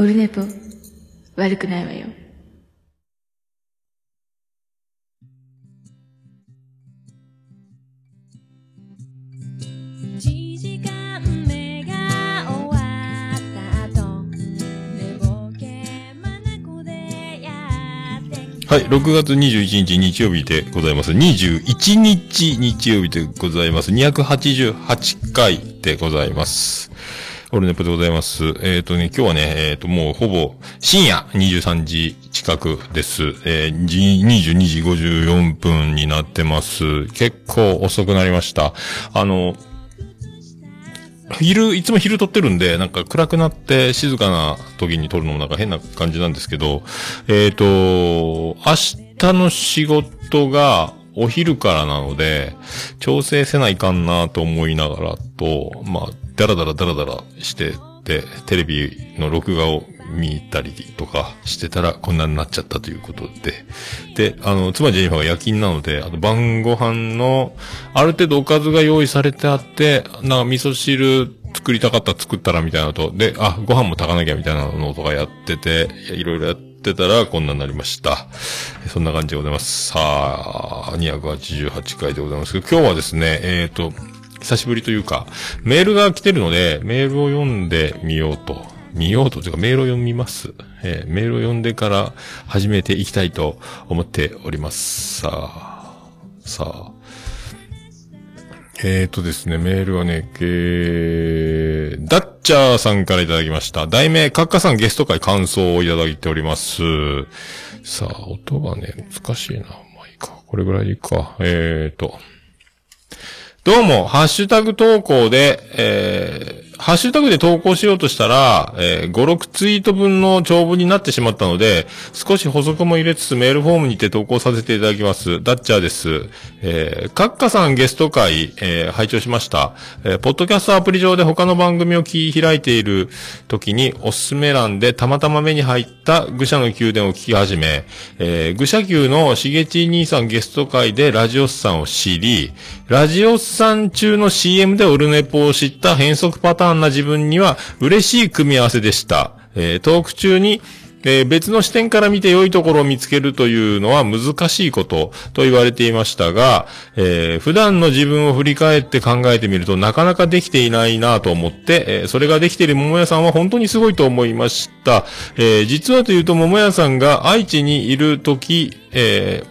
オルネポ、悪くないわよ。はい、6月21日日曜日でございます。21日日曜日でございます。288回でございます。オルネポでございます。えっ、ー、とね、今日はね、えっ、ー、と、もうほぼ深夜23時近くです。えー、22時54分になってます。結構遅くなりました。あの、昼、いつも昼撮ってるんで、なんか暗くなって静かな時に撮るのもなんか変な感じなんですけど、えっ、ー、と、明日の仕事がお昼からなので、調整せないかんなと思いながらと、まあ、ダラダラダラダラしてて、テレビの録画を見たりとかしてたらこんなになっちゃったということで。で、あの、妻ジェニファーが夜勤なので、あと晩ご飯の、ある程度おかずが用意されてあって、なんか味噌汁作りたかった作ったらみたいなと、で、あ、ご飯も炊かなきゃみたいなのとかやってて、いろいろやってたらこんなになりました。そんな感じでございます。さあ、288回でございますけど、今日はですね、えっ、ー、と、久しぶりというか、メールが来てるので、メールを読んでみようと見ようと、というかメールを読みます。えー、メールを読んでから始めていきたいと思っております。さあ、さあ。えーとですね、メールはね、えー、ダッチャーさんからいただきました。題名、カッカさんゲスト会感想をいただいております。さあ、音がね、難しいな。まあいいか。これぐらいでいいか。えーと。どうも、ハッシュタグ投稿で、え、ハッシュタグで投稿しようとしたら、えー、5、6ツイート分の長文になってしまったので、少し補足も入れつつメールフォームにて投稿させていただきます。ダッチャーです。えー、カッカさんゲスト会、えー、拝聴しました。えー、ポッドキャストアプリ上で他の番組を聞き開いている時におすすめ欄でたまたま目に入った愚者の宮殿を聞き始め、えー、愚者宮のしげち兄さんゲスト会でラジオスさんを知り、ラジオスさん中の CM でオルネポを知った変則パターンな自分には嬉しい組み合わせでした。えー、トーク中に、えー、別の視点から見て良いところを見つけるというのは難しいことと言われていましたが、えー、普段の自分を振り返って考えてみるとなかなかできていないなと思って、えー、それができている桃屋さんは本当にすごいと思いました。え実はというと桃屋さんが愛知にいるとき、え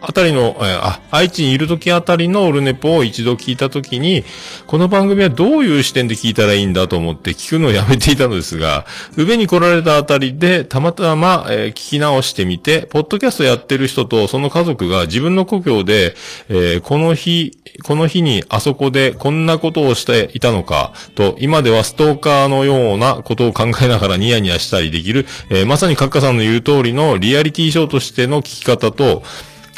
あたりの、あ、愛知にいる時あたりのオルネポを一度聞いた時に、この番組はどういう視点で聞いたらいいんだと思って聞くのをやめていたのですが、上に来られたあたりで、たまたま、えー、聞き直してみて、ポッドキャストやってる人とその家族が自分の故郷で、えー、この日、この日にあそこでこんなことをしていたのか、と、今ではストーカーのようなことを考えながらニヤニヤしたりできる、えー、まさにカッカさんの言う通りのリアリティショーとしての聞き方と、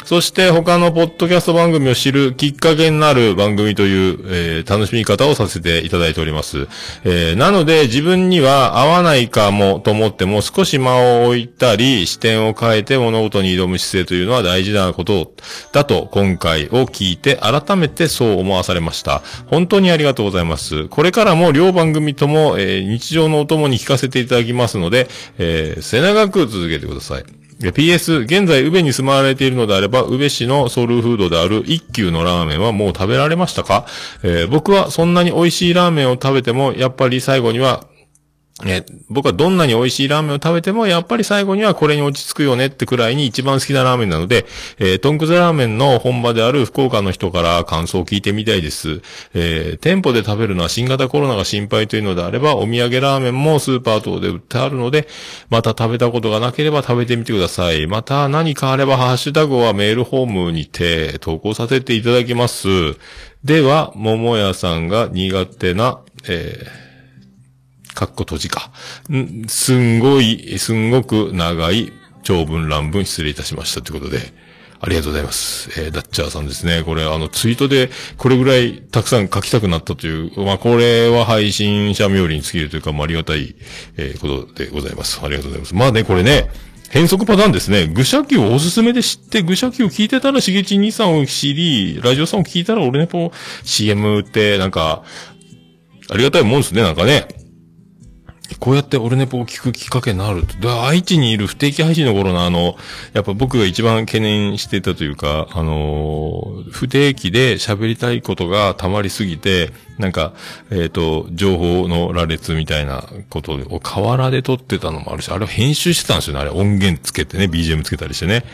そして他のポッドキャスト番組を知るきっかけになる番組という、えー、楽しみ方をさせていただいております。えー、なので自分には合わないかもと思っても少し間を置いたり視点を変えて物事に挑む姿勢というのは大事なことだと今回を聞いて改めてそう思わされました。本当にありがとうございます。これからも両番組とも、えー、日常のお供に聞かせていただきますので、えー、背長く続けてください。PS、現在、宇部に住まわれているのであれば、宇部市のソウルフードである一級のラーメンはもう食べられましたか？えー、僕はそんなに美味しいラーメンを食べても、やっぱり最後にはえ僕はどんなに美味しいラーメンを食べても、やっぱり最後にはこれに落ち着くよねってくらいに一番好きなラーメンなので、えー、トンクズラーメンの本場である福岡の人から感想を聞いてみたいです。えー、店舗で食べるのは新型コロナが心配というのであれば、お土産ラーメンもスーパー等で売ってあるので、また食べたことがなければ食べてみてください。また何かあれば、ハッシュタグはメールホームにて投稿させていただきます。では、桃屋さんが苦手な、えーかっこ閉じか。ん、すんごい、すんごく長い長文乱文失礼いたしましたということで、ありがとうございます。えー、ダッチャーさんですね。これ、あの、ツイートで、これぐらいたくさん書きたくなったという、まあ、これは配信者冥利に尽きるというか、まあ、ありがたい、えー、ことでございます。ありがとうございます。まあね、これね、変則パターンですね。愚者級をおすすめで知って、愚者級を聞いてたら、しげち兄さんを知り、ラジオさんを聞いたら、俺ね、こう、CM って、なんか、ありがたいもんですね、なんかね。こうやってオルネポを聞くきっかけになるで、愛知にいる不定期配信の頃のあの、やっぱ僕が一番懸念してたというか、あのー不定期で喋りたいことが溜まりすぎて、なんか、えっ、と、情報の羅列みたいなことを河原で撮ってたのもあるし、あれを編集してたんですよね。あれ音源つけてね、BGM つけたりしてね。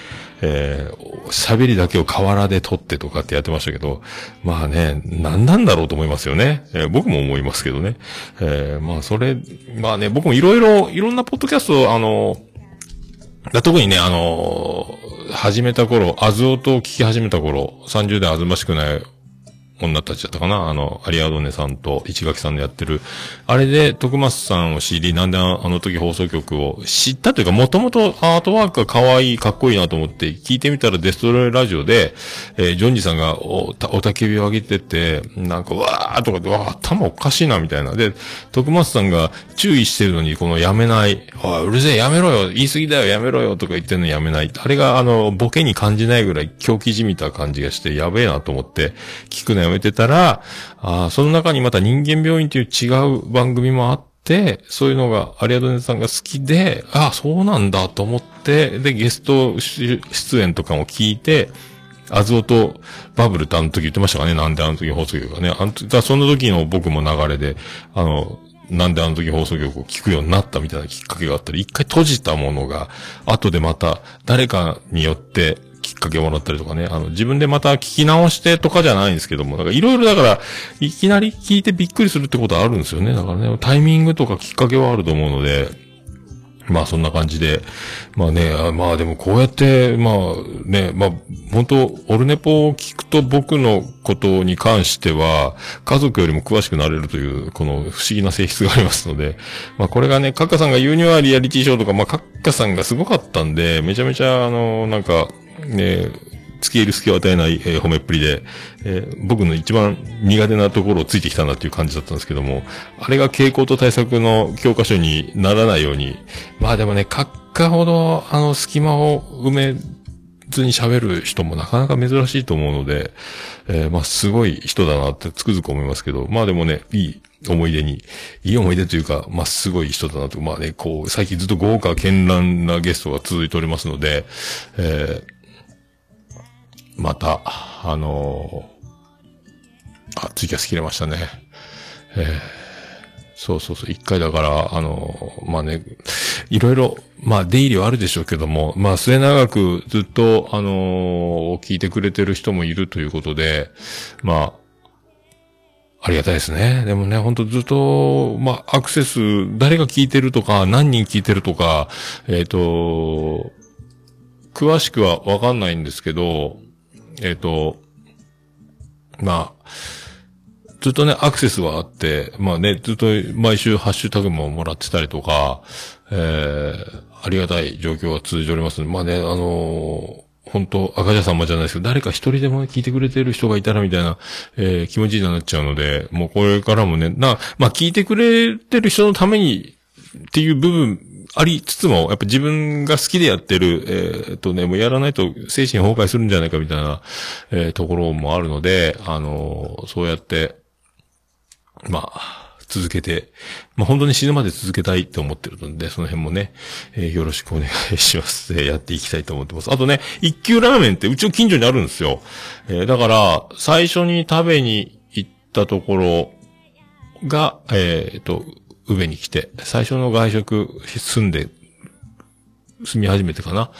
えー喋りだけを河原で撮ってとかってやってましたけど、まあね、何なんだろうと思いますよね。えー僕も思いますけどね。えーまあそれ、まあね、僕もいろいろ、いろんなポッドキャスト、あの、特にね、あの始めた頃、アズオと聞き始めた頃、30代あずましくない女たちだったかな？あの、アリアドネさんと市垣さんのやってる。あれで、徳松さんを知り、なんであの時放送局を知ったというか、もともとアートワークが可愛い、かっこいいなと思って、聞いてみたらデストロイラジオで、えージョンジさんがお、たおたけびを上げてて、なんか、わーとかで、わー、頭おかしいな、みたいな。で、徳松さんが注意してるのに、このやめない、おい、うるせえ、やめろよ、言い過ぎだよ、やめろよ、とか言ってんのやめない。あれが、あの、ボケに感じないぐらい狂気じみた感じがして、やべえなと思って、聞くねやめてたら、あその中にまた人間病院という違う番組もあって、そういうのが、アリアドネさんが好きで、ああ、そうなんだと思って、で、ゲスト出演とかも聞いて、アズオとバブルってあの時言ってましたかねなんであの時放送局がね。あの時、だその時の僕も流れで、あの、なんであの時放送局を聞くようになったみたいなきっかけがあったり、一回閉じたものが、後でまた誰かによってきっかけをもらったりとかね、あの、自分でまた聞き直してとかじゃないんですけども、なんかいろいろだから、いきなり聞いてびっくりするってことはあるんですよね。だからね、タイミングとかきっかけはあると思うので、まあそんな感じで、まあね、まあでもこうやって、まあね、まあ本当オルネポを聞くと僕のことに関しては、家族よりも詳しくなれるという、この不思議な性質がありますので、まあこれがね、カッカさんが言うにはリアリティショーとか、まあカッカさんがすごかったんで、めちゃめちゃあの、なんか、ね、付け入る隙を与えない、えー褒めっぷりで、えー僕の一番苦手なところをついてきたなっていう感じだったんですけども、あれが傾向と対策の教科書にならないように、まあでもね、閣下ほど、あの、隙間を埋めずに喋る人もなかなか珍しいと思うので、えーまあすごい人だなってつくづく思いますけど、まあでもね、いい思い出に、いい思い出というか、まあすごい人だなと、まあね、こう、最近ずっと豪華絢爛なゲストが続いておりますので、えーまた、あのーあ、ツイキャス切れましたね。えーそうそうそう、一回だから、あのーまあね、いろいろ、まあ出入りはあるでしょうけども、まあ末永くずっと、あの聞いてくれてる人もいるということで、まあ、ありがたいですね。でもね、ほんとずっと、まあ、アクセス、誰が聞いてるとか、何人聞いてるとか、えっ、と、詳しくはわかんないんですけど、えっ、と、まあ、ずっとね、アクセスはあって、まあね、ずっと毎週ハッシュタグももらってたりとか、えー、ありがたい状況が続いております。まあね、あのー本当赤じゃさんもじゃないですけど、誰か一人でも聞いてくれてる人がいたらみたいな、えー気持ちになっちゃうので、もうこれからもね、な、まあ聞いてくれてる人のためにっていう部分ありつつも、やっぱ自分が好きでやってる、えーっとね、もうやらないと精神崩壊するんじゃないかみたいな、えーところもあるので、あのーそうやって、まあ、続けて、まあ本当に死ぬまで続けたいって思ってるので、その辺もね、えーよろしくお願いします。えーやっていきたいと思ってます。あとね、一級ラーメンってうちの近所にあるんですよ。えーだから、最初に食べに行ったところが、えっ、と、宇部に来て、最初の外食、住んで、住み始めてかな。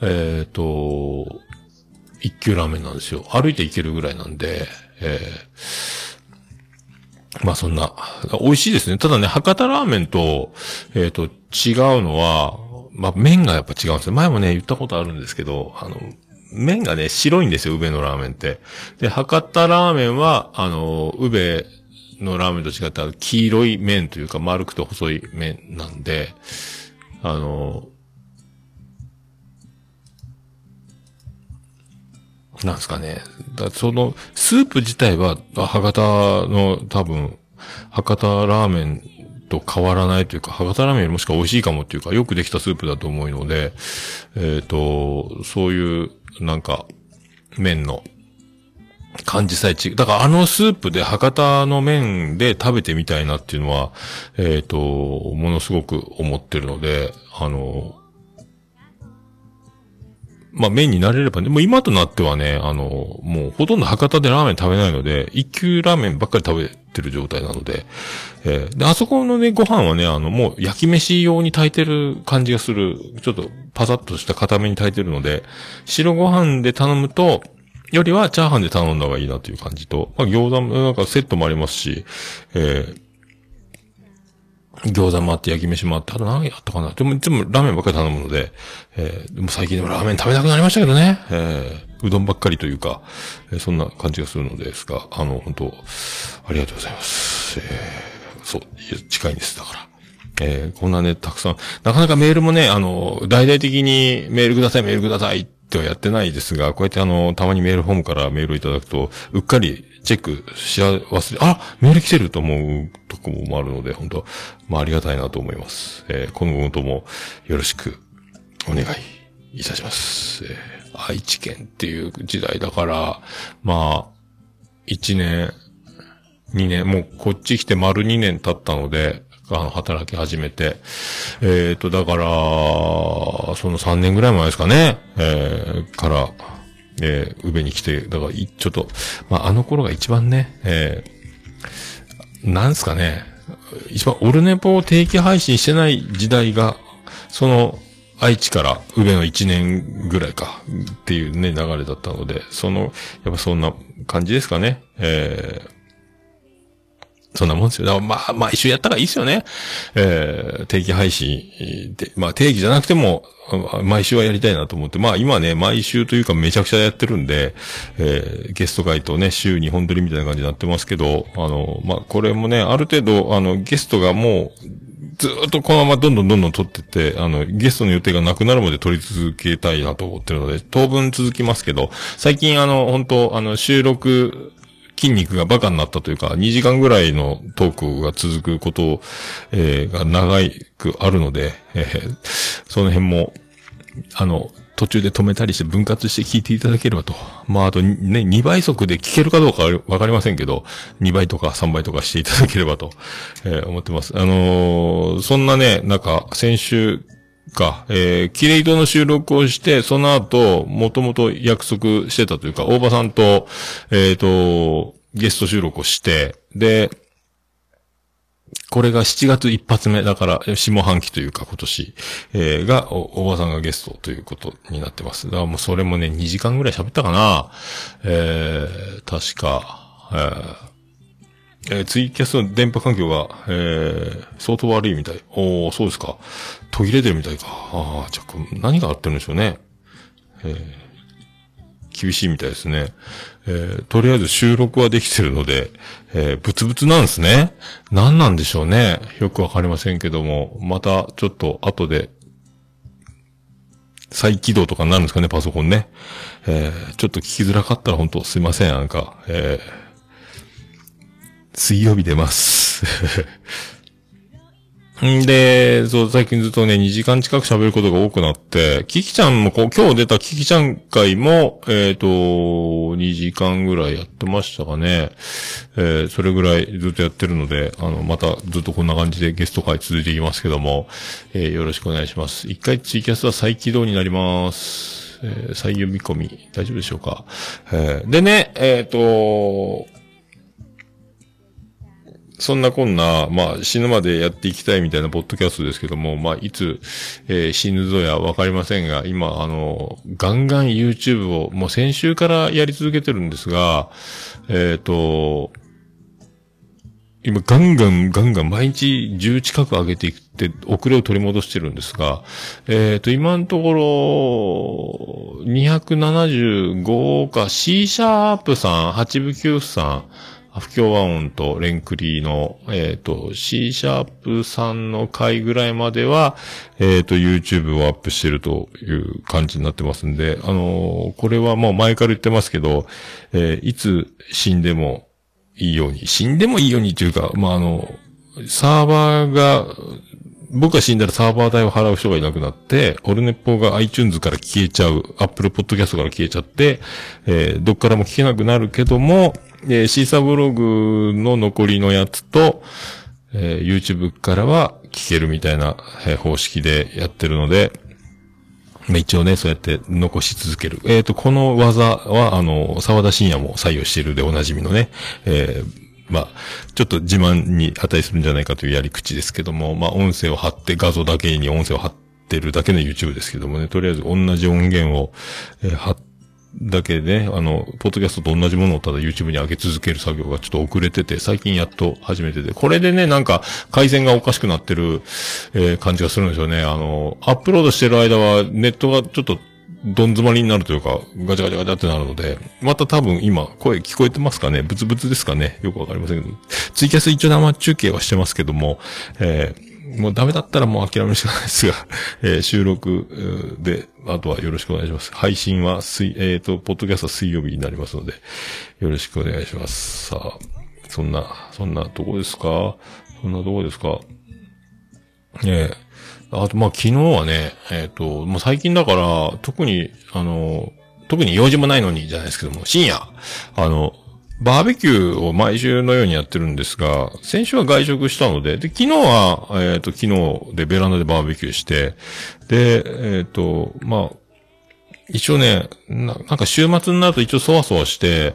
えっ、と、一級ラーメンなんですよ。歩いて行けるぐらいなんで、えーまあそんな、美味しいですね。ただね、博多ラーメンと、えっ、と、違うのは、まあ麺がやっぱ違うんですよ。前もね、言ったことあるんですけど、あの、麺がね、白いんですよ、宇部のラーメンって。で、博多ラーメンは、あの、宇部のラーメンと違って、黄色い麺というか、丸くて細い麺なんで、あの、なんですかね。だその、スープ自体は、博多の多分、博多ラーメンと変わらないというか、博多ラーメンよりもしか美味しいかもっていうか、よくできたスープだと思うので、えっ、と、そういう、なんか、麺の、感じさえ違う。だからあのスープで博多の麺で食べてみたいなっていうのは、えっ、と、ものすごく思ってるので、あの、まあ、麺になれればね、もう今となってはね、あの、もうほとんど博多でラーメン食べないので、一級ラーメンばっかり食べてる状態なので、えーで、あそこのね、ご飯はね、あの、もう焼き飯用に炊いてる感じがする、ちょっとパサッとした固めに炊いてるので、白ご飯で頼むと、よりはチャーハンで頼んだ方がいいなという感じと、まあ、餃子も、なんかセットもありますし、えー餃子もあって焼き飯もあって、あと何やったかなでも、いつもラーメンばっかり頼むので、えーでも最近でもラーメン食べなくなりましたけどね。えーうどんばっかりというか、えーそんな感じがするのですが、あの、本当ありがとうございます。えーそう、近いんです、だから。えーこんなね、たくさん、なかなかメールもね、あの、大々的にメールください、メールくださいってはやってないですが、こうやってあの、たまにメールフォームからメールをいただくと、うっかりチェックし忘れ、あメール来てると思うとこもあるので、本当まあありがたいなと思います。えー今後ともよろしくお願いいたします。えー愛知県っていう時代だから、まあ、一年、2年、もうこっち来て丸2年経ったので、あの、働き始めて。えっ、と、だから、その3年ぐらい前ですかね、えーから、えー、宇部に来て、だから、いちょっと、まあ、あの頃が一番ね、えーなんすかね、一番オルネポを定期配信してない時代が、その、愛知から宇部の1年ぐらいかっていうね、流れだったので、その、やっぱそんな感じですかね。えーそんなもんですよ。だからまあ、毎週やったらいいですよね。えー定期配信で、まあ定期じゃなくても、毎週はやりたいなと思って、まあ今ね、毎週というかめちゃくちゃやってるんで、えーゲスト会とね、週2本撮りみたいな感じになってますけど、あの、まあこれもね、ある程度、あの、ゲストがもう、ずっとこのままどんどんどんどん撮ってって、あの、ゲストの予定がなくなるまで撮り続けたいなと思ってるので、当分続きますけど、最近あの、本当あの、収録、筋肉がバカになったというか、2時間ぐらいのトークが続くこと、えーが長くあるので、えーその辺も、あの、途中で止めたりして分割して聞いていただければと。まあ、あとね、2倍速で聞けるかどうかわかりませんけど、2倍とか3倍とかしていただければと、えー思ってます。あのーそんなね、なんか、先週か、えー、キレイトの収録をして、その後、もともと約束してたというか、大場さんと、えっ、と、ゲスト収録をして、で、これが7月一発目、だから、下半期というか今年、えーが、お、おばさんがゲストということになってます。だからもうそれもね、2時間ぐらい喋ったかなえー、確か、えーツイキャスの電波環境が、えー、相当悪いみたい。おー、そうですか。途切れてるみたいか。ああ、じゃあ、何があってるんでしょうね。えー、厳しいみたいですね。えー、とりあえず収録はできてるので、えー、ブツブツなんですね。何なんでしょうね。よくわかりませんけども、またちょっと後で、再起動とかになるんですかね、パソコンね。えー、ちょっと聞きづらかったら本当すいません、なんか、えー、水曜日出ます。んで、そう、最近ずっとね、2時間近く喋ることが多くなって、キキちゃんもこう、今日出たキキちゃん会も、えっ、と、2時間ぐらいやってましたかね。えーそれぐらいずっとやってるので、あの、またずっとこんな感じでゲスト会続いていきますけども、えーよろしくお願いします。一回ツイキャスは再起動になります。えー再読み込み、大丈夫でしょうか？えーでね、えっ、と、そんなこんな、まあ、死ぬまでやっていきたいみたいなポッドキャストですけども、まあ、いつ、えー死ぬぞやわかりませんが、今、あの、ガンガン YouTube を、もう先週からやり続けてるんですが、えっ、と、今、ガンガン、ガンガン、毎日10近く上げていくって、遅れを取り戻してるんですが、えっ、と、今のところ、275か、C シャープさん、8部9さん、不協和音とレンクリーの、えっ、と、C シャープさんの回ぐらいまでは、えっ、と、YouTube をアップしてるという感じになってますんで、あのーこれはもう前から言ってますけど、えいつ死んでもいいように、死んでもいいようにというか、まあ、あの、サーバーが僕が死んだらサーバー代を払う人がいなくなって、オルネポが iTunes から消えちゃう、Apple Podcast から消えちゃって、えーどっからも聞けなくなるけども、えーシーサーブログの残りのやつと、えー YouTube からは聞けるみたいな、えー方式でやってるので、まあ、一応ね、そうやって残し続ける。えっ、と、この技は、あの、沢田信也も採用しているでおなじみのね、えーまあ、ちょっと自慢に値するんじゃないかというやり口ですけども、まあ、音声を貼って画像だけに音声を貼ってるだけの YouTube ですけどもね、とりあえず同じ音源を、えー貼っだけでね、あの、ポッドキャストと同じものをただ YouTube に上げ続ける作業がちょっと遅れてて、最近やっと始めてて、これでね、なんか、回線がおかしくなってる、えー感じがするんですよね。あの、アップロードしてる間は、ネットがちょっと、どん詰まりになるというか、ガチャガチャガチャってなるので、また多分今、声聞こえてますかね？ブツブツですかね？よくわかりませんけど。ツイキャス一応生中継はしてますけども、えーもうダメだったらもう諦めるしかないですが、えー収録で、あとはよろしくお願いします。配信は水、えっ、と、ポッドキャストは水曜日になりますので、よろしくお願いします。さあ、そんな、そんなとこですか？そんなとこですか？ええあと、まあ、昨日はね、えっ、と、もう最近だから、特に、あの、特に用事もないのにじゃないですけども、深夜、あの、バーベキューを毎週のようにやってるんですが、先週は外食したので、で、昨日は、えっ、と、昨日でベランダでバーベキューして、で、えっ、と、まあ、一応ねな、なんか週末になると一応そわそわして、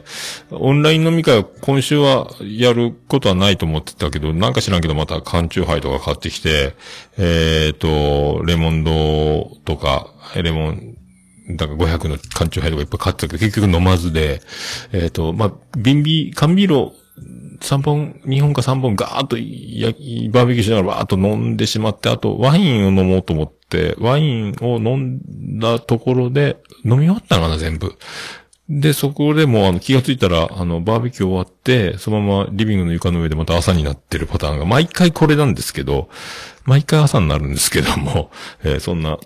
オンライン飲み会を今週はやることはないと思ってたけど、なんか知らんけどまた缶チューハイとか買ってきて、えっ、と、レモンドとか、レモン、だから500の缶チューハイとかいっぱい買ってたけど、結局飲まずで、えっ、と、まあ、瓶ビ、缶ビールを3本、2本か3本ガーッとやバーベキューしながらバーッと飲んでしまって、あとワインを飲もうと思って、ワインを飲んだところで、飲み終わったのかな、全部。で、そこでもあの気がついたら、あの、バーベキュー終わって、そのままリビングの床の上でまた朝になってるパターンが、毎回これなんですけど、毎回朝になるんですけども、えーそんな、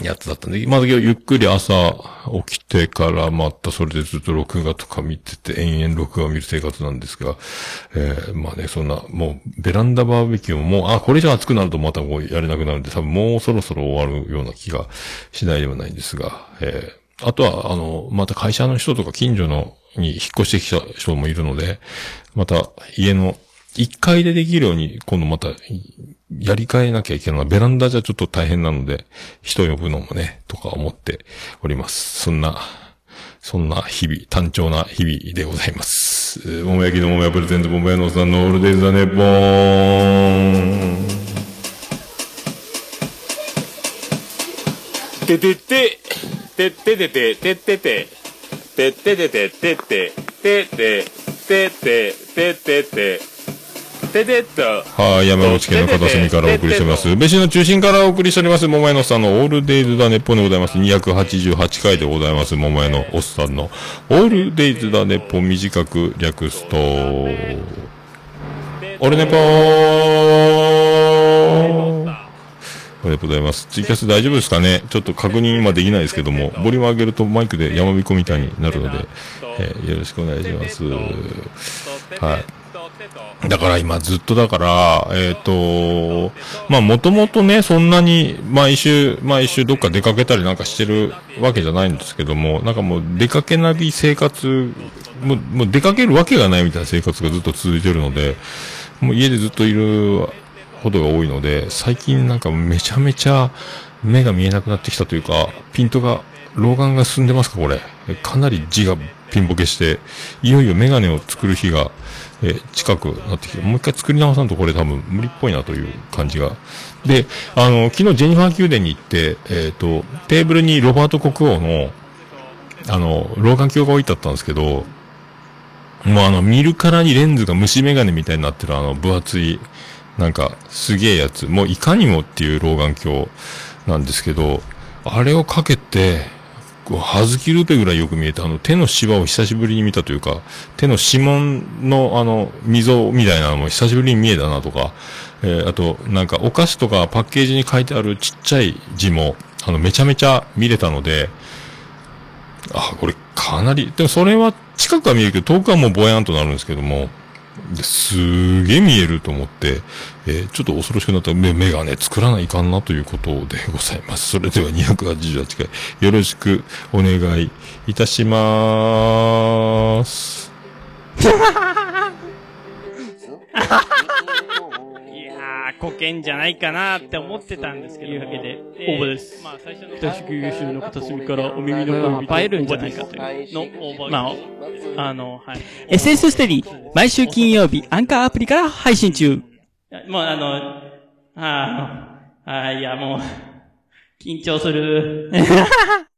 やつだったんで、まずゆっくり朝起きてからまたそれでずっと録画とか見てて、延々録画を見る生活なんですが、えーまあね、そんな、もうベランダバーベキューももう、あ、これ以上暑くなるとまたもうやれなくなるんで、多分もうそろそろ終わるような気がしないではないんですが、えーあとは、あの、また会社の人とか近所のに引っ越してきた人もいるので、また家の1階でできるように、今度また、やり替えなきゃいけないのは、ベランダじゃちょっと大変なので、人呼ぶのもね、とか思っております。そんな、そんな日々、単調な日々でございます。えー桃焼きの桃屋プレゼント、桃屋のおさんのオールデイズだね、ボーン。ててて、てっててて、てってて、てっててて、てって、てって、てって、てってて、ててっと。はい、山口県の片隅からお送りしております。別紙の中心からお送りしております、桃屋のおっさんのオールデイズだネッポンでございます。288回でございます、桃屋のおっさんのオールデイズだネッポン短く略すと、オルネポーありがとうございます。ツイキャス大丈夫ですかね？ちょっと確認今できないですけども、ボリューム上げるとマイクで山彦みたいになるので、えーよろしくお願いします。はい。だから今ずっとだから、えっ、と、まあもともとね、そんなに毎週、毎週どっか出かけたりなんかしてるわけじゃないんですけども、なんかもう出かけない生活、もうもう出かけるわけがないみたいな生活がずっと続いてるので、もう家でずっといることが多いので、最近なんかめちゃめちゃ目が見えなくなってきたというか、ピントが、老眼が進んでますかこれ？かなり字がピンボケして、いよいよメガネを作る日が、え近くなってきて、もう一回作り直さんとこれ多分無理っぽいなという感じが。で、あの、昨日ジェニファー宮殿に行って、えっ、と、テーブルにロバート国王の、あの、老眼鏡が置いてあったんですけど、もうあの、見るからにレンズが虫眼鏡みたいになってるあの、分厚い、なんか、すげえやつ。もういかにもっていう老眼鏡なんですけど、あれをかけて、こう、はずきルーペぐらいよく見えて、あの、手のシワを久しぶりに見たというか、手の指紋のあの、溝みたいなのも久しぶりに見えたなとか、えーあと、なんか、お菓子とかパッケージに書いてあるちっちゃい字も、あの、めちゃめちゃ見れたので、あ、これかなり、でもそれは近くは見えるけど、遠くはもうぼやんとなるんですけども、すげえ見えると思って、えーちょっと恐ろしくなったら、目がね、作らないかんなということでございます。それでは288回、よろしくお願いいたしまーす。こけんじゃないかなって思ってたんですけど。というわけでえー応募ですまあ、最初の。北宿優秀の片隅からお耳のまあ、映えるんじゃないかというの。まあ、あの、はい。SS ステディ、毎週金曜日、アンカーアプリから配信中。もうあの、ああ、あいやもう、緊張する。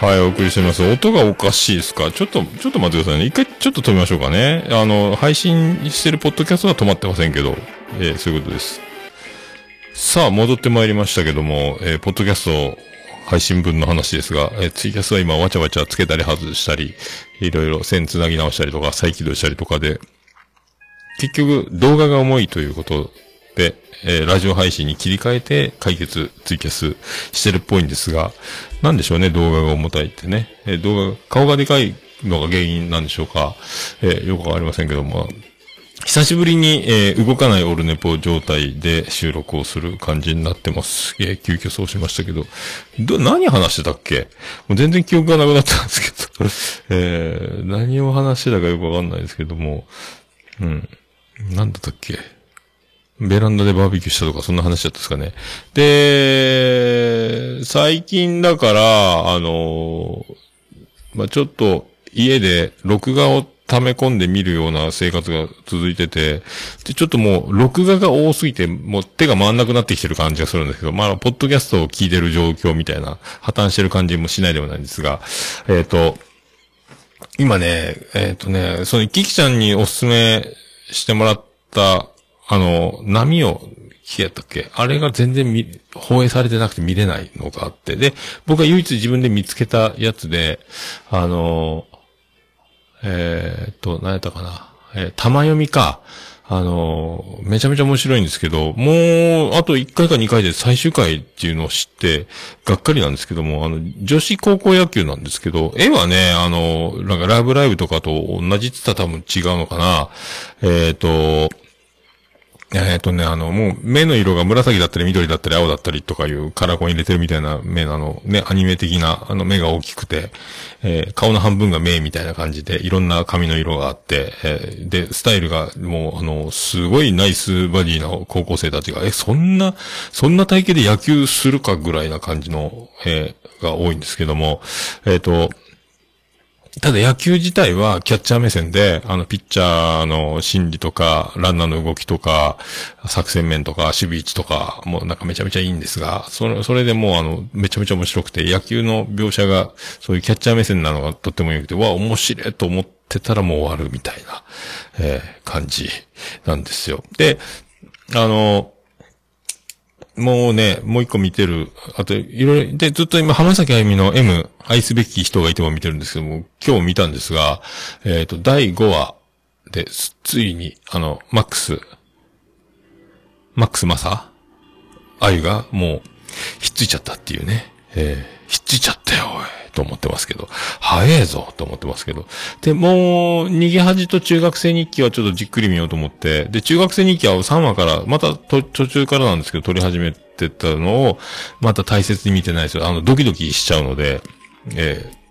はい、お送りしております。音がおかしいですか？ちょっと、ちょっと待ってくださいね。一回ちょっと止めましょうかね。あの、配信してるポッドキャストは止まってませんけど、えーそういうことです。さあ、戻ってまいりましたけども、えーポッドキャスト配信分の話ですが、えーツイキャスは今わちゃわちゃつけたり外したり、いろいろ線繋ぎ直したりとか、再起動したりとかで、結局動画が重いということ、えーラジオ配信に切り替えて解決、ツイキャスしてるっぽいんですが、なんでしょうね、動画が重たいってね。えー動画、顔がでかいのが原因なんでしょうか。えーよくわかりませんけども、久しぶりに、えー動かないオルネポ状態で収録をする感じになってます。すげえ急遽そうしましたけど、ど、何話してたっけ？もう全然記憶がなくなったんですけど、えー何を話してたかよくわかんないですけども、うん。なんだったっけ？ベランダでバーベキューしたとか、そんな話だったんですかね。で、最近だから、あのまあ、ちょっと家で録画を溜め込んで見るような生活が続いてて、で、ちょっともう録画が多すぎて、もう手が回んなくなってきてる感じがするんですけど、まあ、ポッドキャストを聞いてる状況みたいな、破綻してる感じもしないでもないんですが、えっ、と、今ね、えっ、とね、その、キキちゃんにおすすめしてもらった、あの、波を聞けやったっけ？あれが全然見、放映されてなくて見れないのがあって。で、僕が唯一自分で見つけたやつで、あの、えーっと、何やったかな？えー玉読みか。あの、めちゃめちゃ面白いんですけど、もう、あと1回か2回で最終回っていうのを知って、がっかりなんですけども、あの、女子高校野球なんですけど、絵はね、あの、なんかライブライブとかと同じって言ったら多分違うのかな。えーっと、えっ、とね、あの、もう目の色が紫だったり緑だったり青だったりとかいうカラコン入れてるみたいな目なの、ね、アニメ的な、あの目が大きくて、えー顔の半分が目みたいな感じで、いろんな髪の色があって、えーで、スタイルがもう、あの、すごいナイスバディな高校生たちが、え、そんな、そんな体型で野球するかぐらいな感じの、えが多いんですけども、えっ、と、ただ野球自体はキャッチャー目線で、あの、ピッチャーの心理とか、ランナーの動きとか、作戦面とか、守備位置とか、もうなんかめちゃめちゃいいんですが、それ、それでもうあの、めちゃめちゃ面白くて、野球の描写が、そういうキャッチャー目線なのがとっても良くて、わ、面白いと思ってたらもう終わるみたいな、えー感じなんですよ。で、あの、もうね、もう一個見てる。あと、いろいろ、で、ずっと今、浜崎あゆみの M、愛すべき人がいても見てるんですけども、今日見たんですが、えっ、と、第5話で、ついに、あの、マックス、マックスマサあゆが、もう、ひっついちゃったっていうね。えーひっついちゃったよ、おい。と思ってますけど。早えぞ、と思ってますけど。で、もう、逃げ恥と中学生日記はちょっとじっくり見ようと思って。で、中学生日記は3話から、また途中からなんですけど、撮り始めてたのを、また大切に見てないですよ。あの、ドキドキしちゃうので、えー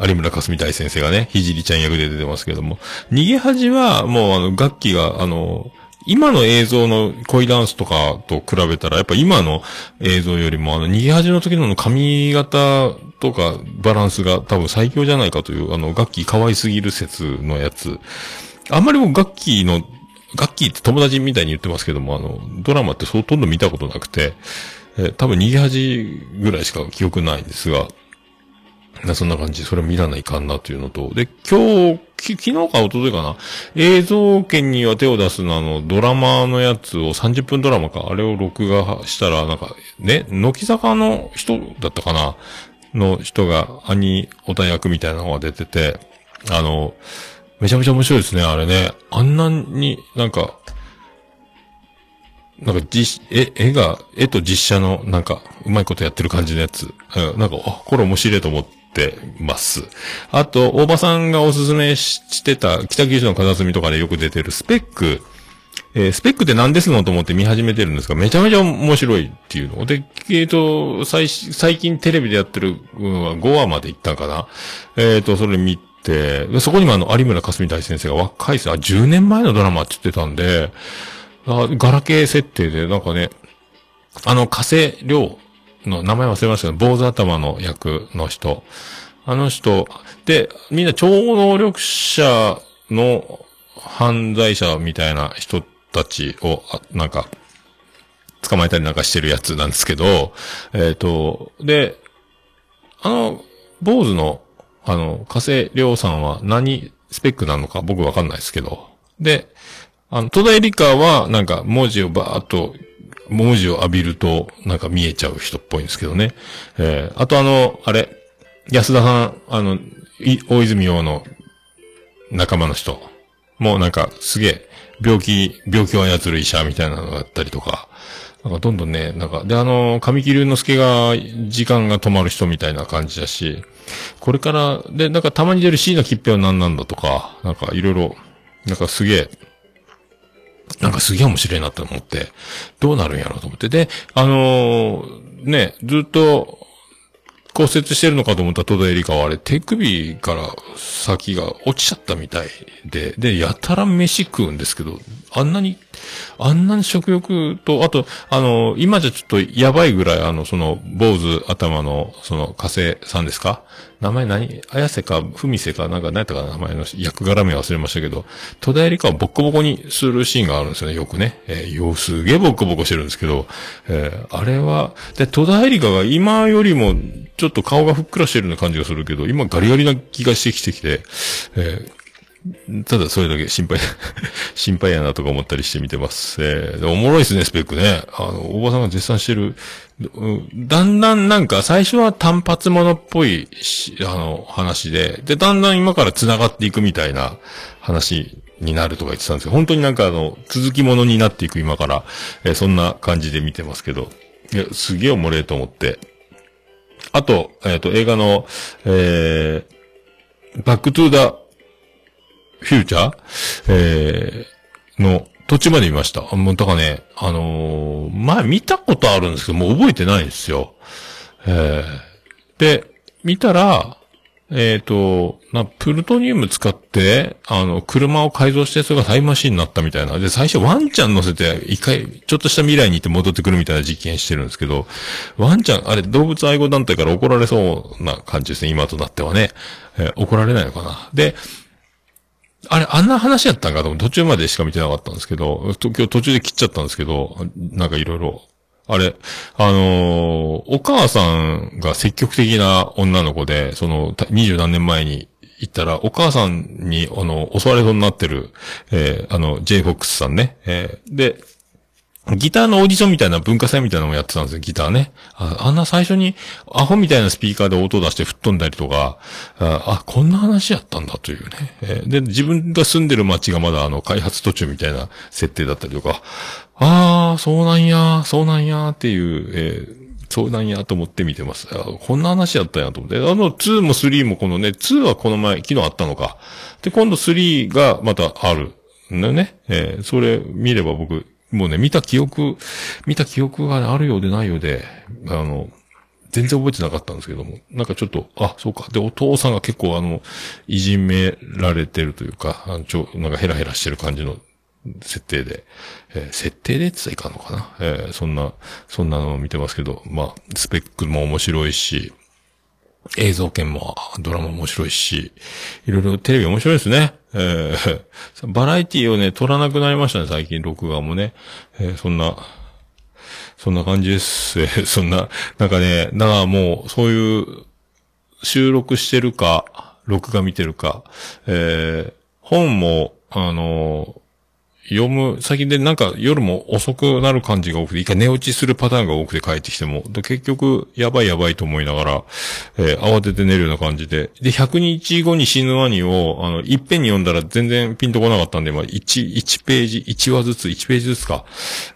有村架純大先生がね、ひじりちゃん役で出てますけども、逃げ恥はもうあの、楽器が、あの、今の映像の恋ダンスとかと比べたら、やっぱ今の映像よりも、あの、逃げ恥の時の髪型とかバランスが多分最強じゃないかという、あの、楽器可愛すぎる説のやつ。あんまりもう楽器の、楽器って友達みたいに言ってますけども、あの、ドラマってほとんど見たことなくて、え多分逃げ恥ぐらいしか記憶ないんですが、そんな感じ。それ見らないかんなというのと。で、今日、き昨日か一昨日かな。映像権には手を出すのあの、ドラマのやつを30分ドラマか。あれを録画したら、なんか、ね、乃木坂の人だったかなの人が、兄、おた役みたいなのが出てて、あの、めちゃめちゃ面白いですね、あれね。あんなになんか、なんか実、絵、絵が、絵と実写の、なんか、うまいことやってる感じのやつ。うんなんか、あ、これ面白いと思ってってます。あと、大場さんがおすすめしてた、北九州の片隅とかでよく出てるスペック、えースペックって何ですのと思って見始めてるんですが、めちゃめちゃ面白いっていうの。で、えっ、と、最、最近テレビでやってる、うん、5話まで行ったんかな。えっ、と、それ見て、そこにもあの、有村架純大先生が若いです。あ、10年前のドラマって言ってたんで、あガラケー設定で、なんかね、あの、加瀬亮の名前忘れましたけど、坊主頭の役の人。あの人、で、みんな超能力者の犯罪者みたいな人たちを、なんか、捕まえたりなんかしてるやつなんですけど、えっ、と、で、あの、坊主の、あの、加瀬亮さんは何スペックなのか僕わかんないですけど。で、あの、戸田恵梨香は、なんか、文字をバーっと、文字を浴びると、なんか見えちゃう人っぽいんですけどね。えー、あとあの、あれ、安田さん、あの、い大泉洋の仲間の人。もうなんか、すげえ、病気、病気を操る医者みたいなのがあったりとか、なんかどんどんね、なんか、で、あの、神木隆之介が、時間が止まる人みたいな感じだし、これから、で、なんかたまに出る C の切符は何なんだとか、なんかいろいろ、なんかすげえ、なんかすげえ面白いなと思って、どうなるんやろうと思って。で、あのーね、ずっと骨折してるのかと思った戸田恵梨香はあれ手首から先が落ちちゃったみたいで、で、やたら飯食うんですけど、あんなに、あんなに食欲と、あと、あの今じゃちょっとやばいぐらい、あの、その、坊主頭の、その、加瀬さんですか？名前何？綾瀬か、文瀬か、なんか何やったかな名前の役柄名忘れましたけど、戸田恵梨香をボッコボコにするシーンがあるんですよね、よくね。えー、よ、すげえボッコボコしてるんですけど、えーあれは、で、戸田恵梨香が今よりも、ちょっと顔がふっくらしてるような感じがするけど、今ガリガリな気がしてきてきて、えーただそれだけ心配、心配やなとか思ったりして見てます。えーおもろいですね、スペックね。あの、おばさんが絶賛してる。だんだんなんか最初は単発ものっぽい、あの、話で、で、だんだん今から繋がっていくみたいな話になるとか言ってたんですけど、本当になんかあの、続きものになっていく今から、えーそんな感じで見てますけど、いや、すげえおもれえと思って。あと、えっ、と、映画の、えー、バックトゥーダフューチャーえー、の途中まで見ました。あもう、だからね、あのー前見たことあるんですけど、もう覚えてないんですよ。えー、で、見たら、えっ、と、な、プルトニウム使って、あの、車を改造して、それがタイムマシンになったみたいな。で、最初ワンちゃん乗せて、一回、ちょっとした未来に行って戻ってくるみたいな実験してるんですけど、ワンちゃん、あれ、動物愛護団体から怒られそうな感じですね、今となってはね。えー怒られないのかな。で、あれ、あんな話やったんかと途中までしか見てなかったんですけど、今日途中で切っちゃったんですけど、なんかいろいろ、あれ、あのーお母さんが積極的な女の子で、その、二十何年前に行ったら、お母さんに、あの、襲われそうになってる、えーあの、J フォックスさんね。えーで、ギターのオーディションみたいな文化祭みたいなのもやってたんですよ、ギターね。ああんな最初にアホみたいなスピーカーで音を出して吹っ飛んだりとか、あ、あこんな話やったんだというね。えーで、自分が住んでる街がまだあの開発途中みたいな設定だったりとか、ああ、そうなんや、そうなんやっていう、えーそうなんやと思って見てます。こんな話やったんやと思って。あの、2も3もこのね、2はこの前、昨日あったのか。で、今度3がまたある。んだよね。えーそれ見れば僕、もうね、見た記憶、見た記憶があるようでないようで、あの、全然覚えてなかったんですけども、なんかちょっと、あ、そうか。で、お父さんが結構あの、いじめられてるというか、あのちょ、なんかヘラヘラしてる感じの設定で、えー設定でって言ったらいかんのかな？えーそんな、そんなのを見てますけど、まあ、スペックも面白いし、映像系もドラマ面白いし、いろいろテレビ面白いですね。えー バラエティをね、撮らなくなりましたね、最近、録画もね。えーそんな、そんな感じです。えーそんな、なんかね、だからもう、そういう、収録してるか、録画見てるか、えー本も、あの読む、最近でなんか夜も遅くなる感じが多くて、一回寝落ちするパターンが多くて帰ってきても、で結局、やばいやばいと思いながら、えー慌てて寝るような感じで、で、100日後に死ぬワニを、あの、いっぺんに読んだら全然ピンとこなかったんで、まあ、1、1ページ、1話ずつ、1ページずつか、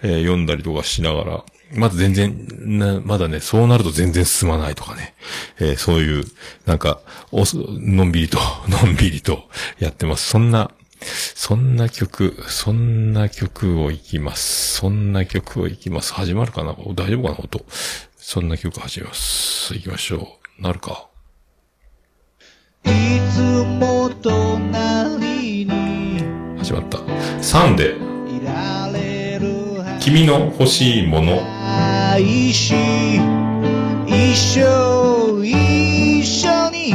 えー読んだりとかしながら、まだ全然、な、まだね、そうなると全然進まないとかね。えーそういう、なんか、おそ、のんびりと、のんびりとやってます。そんな、そんな曲、そんな曲をいきます。そんな曲をいきます。始まるかな？お大丈夫かな？音。そんな曲始めます。行きましょう。なるか？いつも隣に始まった。3で、君の欲しいもの。愛し一生一緒に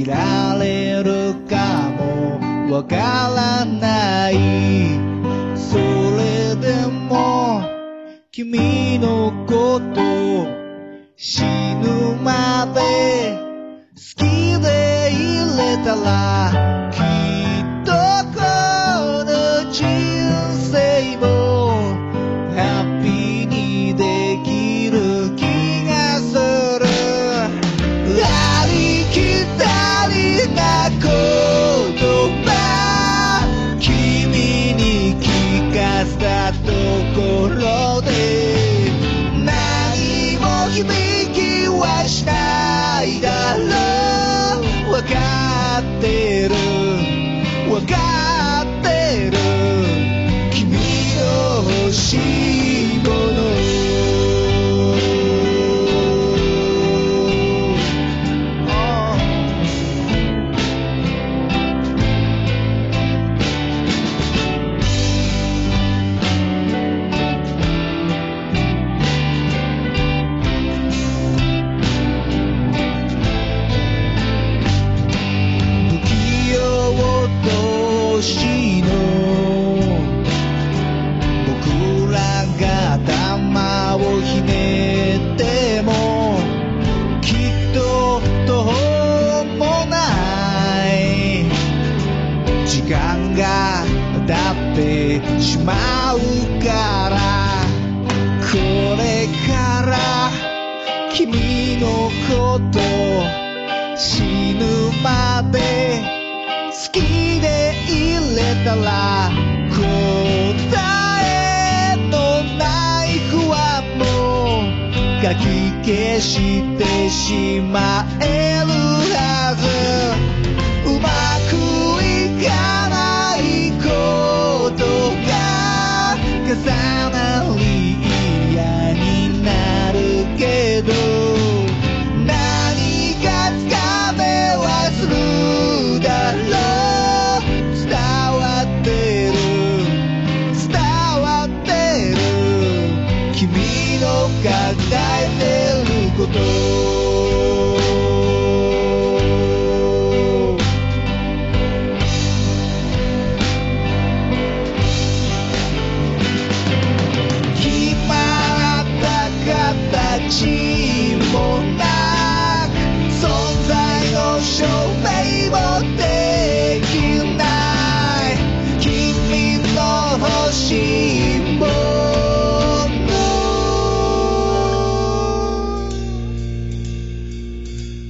いられるかも。わからない。それでも君のこと死ぬまで好きでいれたらきっとこの人したいだろう分かってる。してしまえる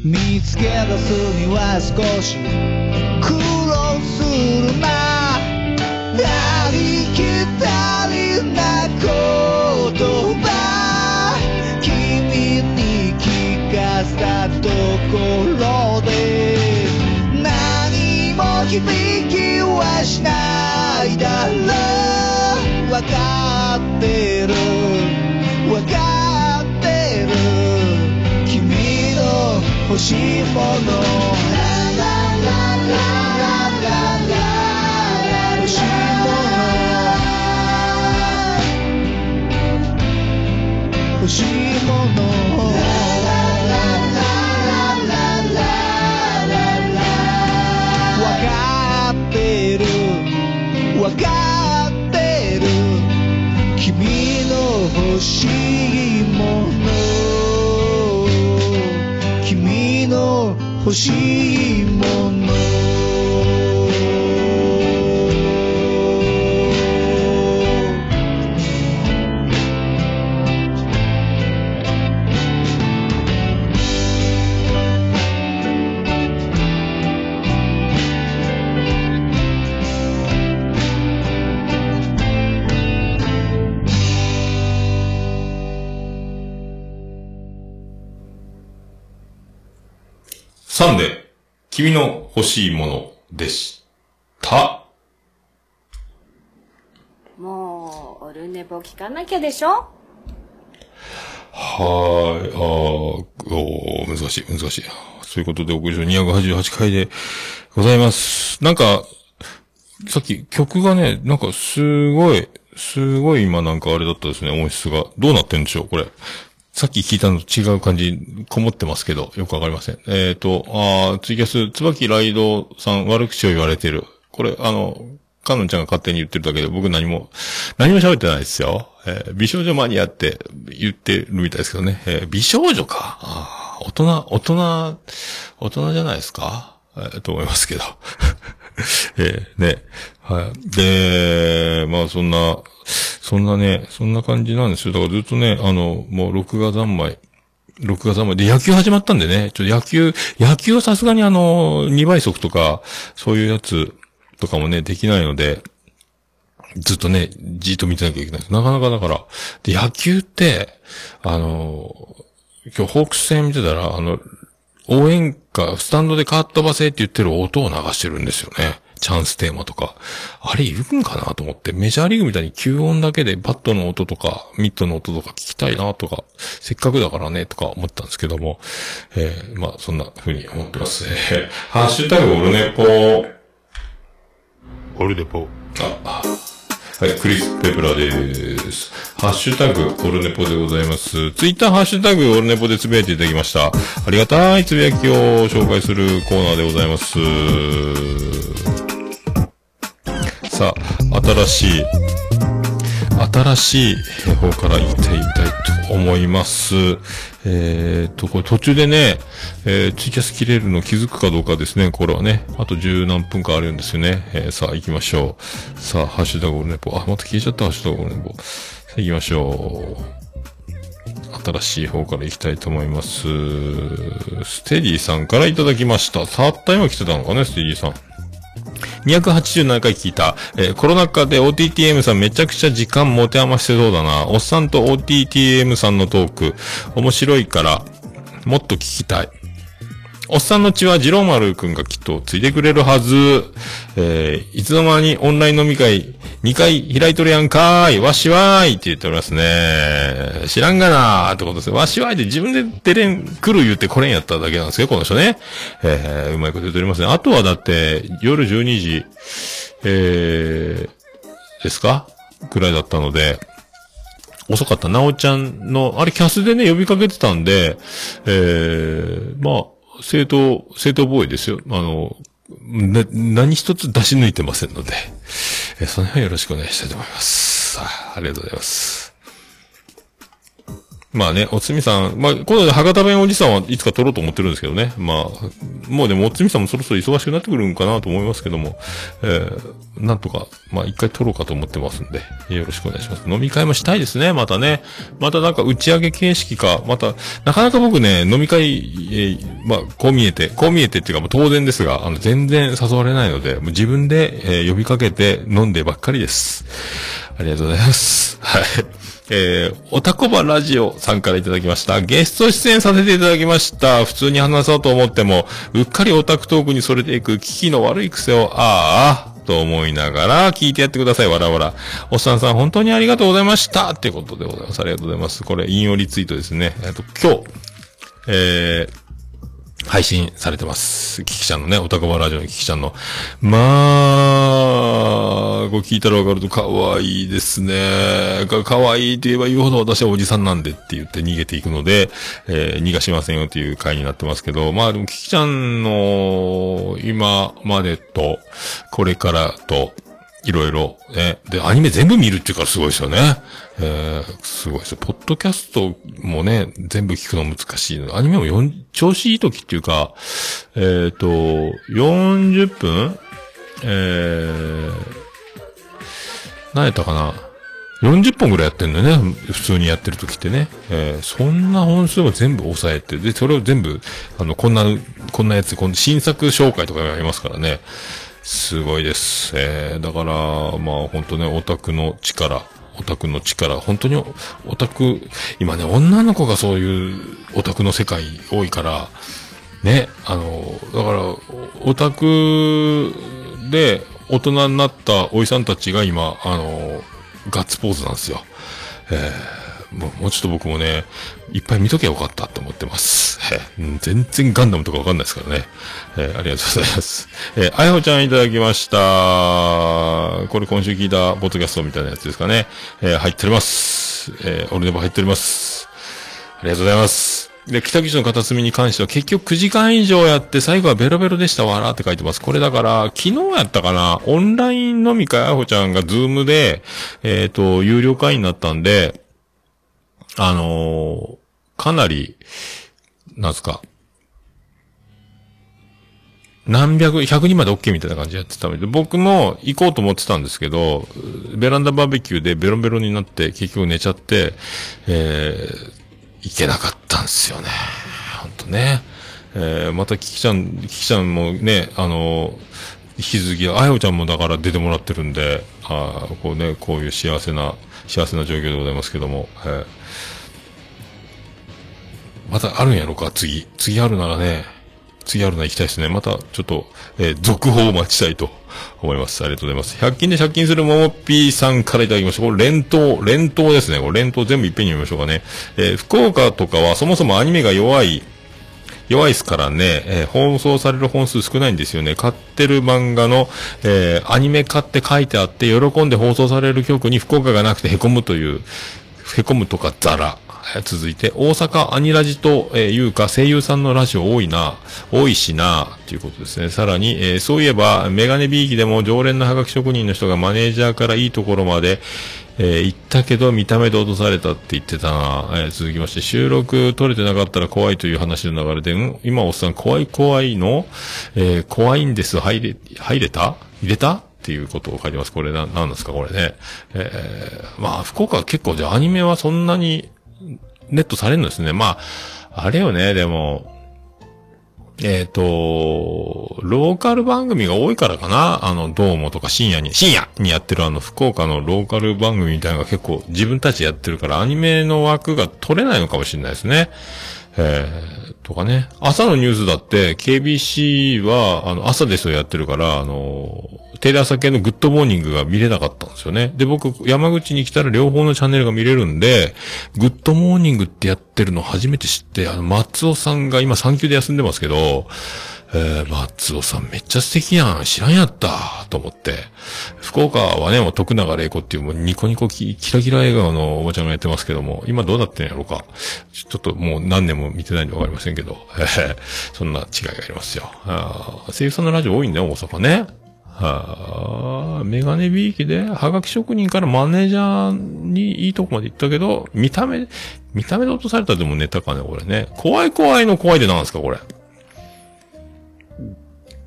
見つけ出すには少し苦労するなありきったりな言葉。君に聞かせたところで何も響きはしないだろう。わかっ欲しいもの。欲しいもの。欲しいもの。わかってる。わかってる。君の欲しいしいもの欲しいものでした。もう、オルネポ聞かなきゃでしょ？はーい、あー、おー、難しい、難しい。そういうことで、屋上288回でございます。なんか、さっき曲がね、なんかすごい、すごい今なんかあれだったですね、音質が。どうなってんでしょう、これ。さっき聞いたのと違う感じ、こもってますけど、よくわかりません。えっ、と、あーツイキャス、椿ライドさん悪口を言われてる。これ、あの、かのんちゃんが勝手に言ってるだけで、僕何も、何も喋ってないですよ。えー美少女マニアって言ってるみたいですけどね。えー美少女か？あー大人、大人、大人じゃないですか？えーと思いますけど。えーね。はい。で、まあそんな、そんなね、そんな感じなんですよ。だからずっとね、あの、もう録画三昧。録画三昧。で、野球始まったんでね、ちょっと野球、野球はさすがにあの、2倍速とか、そういうやつとかもね、できないので、ずっとね、じーっと見てなきゃいけないです。なかなかだから、で、野球って、あの、今日ホークス戦見てたら、あの、応援歌、スタンドでカットバセって言ってる音を流してるんですよね。チャンステーマとか。あれいるんかなと思って、メジャーリーグみたいに吸音だけでバットの音とか、ミットの音とか聞きたいなとか、せっかくだからね、とか思ったんですけども、えー、まあ、そんな風に思ってます。えーハッシュタグオルネポオルネポあ、はい、クリス・ペプラです。ハッシュタグ、オルネポでございます。ツイッターハッシュタグ、オルネポでつぶやいていただきました。ありがたいつぶやきを紹介するコーナーでございます。さあ、新しい、新しい方から言っていきたいと思います。えーと、これ途中でね、えー、ツイキャス切れるの気づくかどうかですね。これはね、あと十何分かあるんですよね。えーさあ行きましょう。さあ、ハッシュタグオルネポ。あ、また消えちゃった、ハッシュタグオルネポ。さあ行きましょう。新しい方から行きたいと思います。ステディさんからいただきました。たった今来てたのかね、ステディさん。287回聞いた。えーコロナ禍で OTTM さんめちゃくちゃ時間持て余してそうだな。おっさんと OTTM さんのトーク、面白いから、もっと聞きたい。おっさんの血はジローマルくんがきっとついてくれるはず。えーいつの間にオンライン飲み会2回開いとるやんかーい。わしわーいって言っておりますね。知らんがなーってことですよ。わしわーいって自分で出れん、来る言ってこれんやっただけなんですけど、この人ね。えーうまいこと言っておりますね。あとはだって、夜12時、えー、ですか？くらいだったので、遅かった。なおちゃんの、あれキャスでね、呼びかけてたんで、えー、まあ、正当、正当防衛ですよ。あの、な、何一つ出し抜いてませんので、えその辺はよろしくお願いしたいと思います。あありがとうございます。まあね、おつみさん、まあ、今度で博多弁おじさんはいつか撮ろうと思ってるんですけどね。まあ、もうでもおつみさんもそろそろ忙しくなってくるんかなと思いますけども、えー、なんとか、まあ一回撮ろうかと思ってますんで、よろしくお願いします。飲み会もしたいですね、またね。またなんか打ち上げ形式か、また、なかなか僕ね、飲み会、えーまあ、こう見えて、こう見えてっていうかもう当然ですが、あの、全然誘われないので、もう自分で、えー呼びかけて飲んでばっかりです。ありがとうございます。はい。えー、おたこばラジオさんからいただきました。ゲスト出演させていただきました。普通に話そうと思っても、うっかりオタクトークにそれていく危機の悪い癖を、ああ、と思いながら聞いてやってください。わらわら。おっさんさん本当にありがとうございました。ってことでございます。ありがとうございます。これ、引用リツイートですね。えっと、今日、えー、配信されてます。キキちゃんのね、おたこばラジオのキキちゃんの。まあ、こう聞いたらわかると可愛いですね。か可愛いって言えば言うほど私はおじさんなんでって言って逃げていくので、えー逃がしませんよっていう回になってますけど、まあでもキキちゃんの今までと、これからと、いろいろ、ね。で、アニメ全部見るっていうからすごいですよね。えー、すごいですよ。ポッドキャストもね、全部聞くの難しい。アニメもよん調子いい時っていうか、えっ、と、40分えー、何やったかな ?40 本ぐらいやってんだよね。普通にやってる時ってね。えー、そんな本数を全部抑えて、で、それを全部、あの、こんな、こんなやつ、この新作紹介とかやりますからね。すごいです。えー、だから、まあ本当ね、オタクの力、オタクの力、本当にオタク、今ね、女の子がそういうオタクの世界多いから、ね、あの、だから、オタクで大人になったおじさんたちが今、あの、ガッツポーズなんですよ。えー、もうちょっと僕もね、いっぱい見とけばよかったと思ってます。えー全然ガンダムとかわかんないですからね。えーありがとうございます。えーあやほちゃんいただきました。これ今週聞いたポッドキャストみたいなやつですかね。えー入っております。えーオルネボ入っております。ありがとうございます。で、北口の片隅に関しては結局9時間以上やって最後はベロベロでしたわらって書いてます。これだから、昨日やったかなオンライン飲み会、あやほちゃんがズームで、えっ、と、有料会員になったんで、あのーかなり、なんすか、何百、100人まで OK みたいな感じでやってたので、僕も行こうと思ってたんですけど、ベランダバーベキューでベロンベロンになって結局寝ちゃって、えー、行けなかったんですよね。ほんとね。えー、またキキちゃん、キキちゃんもね、あの引き続き、あやおちゃんもだから出てもらってるんで、あーこうね、こういう幸せな、幸せな状況でございますけども、えーまたあるんやろか、次。次あるならね、次あるなら行きたいですね。また、ちょっと、えー続報を待ちたいと思います。ありがとうございます。100均で借金するももっぴーさんからいただきました。これ連投、連投ですね。これ連投全部いっぺんに読みましょうかね。えー福岡とかはそもそもアニメが弱い、弱いですからね、えー放送される本数少ないんですよね。買ってる漫画の、えーアニメ化って書いてあって、喜んで放送される曲に福岡がなくて凹むという、凹むとかザラ。続いて、大阪アニラジと、えーいうか、声優さんのラジオ多いな、多いしな、ということですね。さらに、えーそういえば、メガネビーキでも常連のハガキ職人の人がマネージャーからいいところまで、えー行ったけど見た目で落とされたって言ってたな。えー続きまして、収録取れてなかったら怖いという話の流れで、ん今おっさん怖い怖いのえー怖いんです。入れ、入れた？入れた？っていうことを書いてます。これな、なんですかこれね。えーまあ、福岡は結構じゃあアニメはそんなにネットされるんですね。まあ、あれよね、でも、えっ、と、ローカル番組が多いからかなあの、どうもとか深夜に、深夜にやってるあの、福岡のローカル番組みたいなのが結構自分たちやってるから、アニメの枠が取れないのかもしれないですね。えー、とかね。朝のニュースだって、KBC は、あの、朝ですよやってるから、あの、テレ朝系のグッドモーニングが見れなかったんですよね。で、僕、山口に来たら両方のチャンネルが見れるんで、グッドモーニングってやってるの初めて知って、あの、松尾さんが今産休で休んでますけど、えー、松尾さんめっちゃ素敵やん。知らんやった。と思って。福岡はね、もう徳永玲子っていうもうニコニコキラキラ笑顔のおばちゃんがやってますけども、今どうなってんやろうか。ちょっともう何年も見てないんでわかりませんけど、え ーそんな違いがありますよ。あ声優さんのラジオ多いんだよ、大阪ね。はあ、メガネビーキで、はがき職人からマネージャーにいいとこまで行ったけど、見た目、見た目で落とされたでもネタかね、これね。怖い怖いの怖いでなんですか、これ。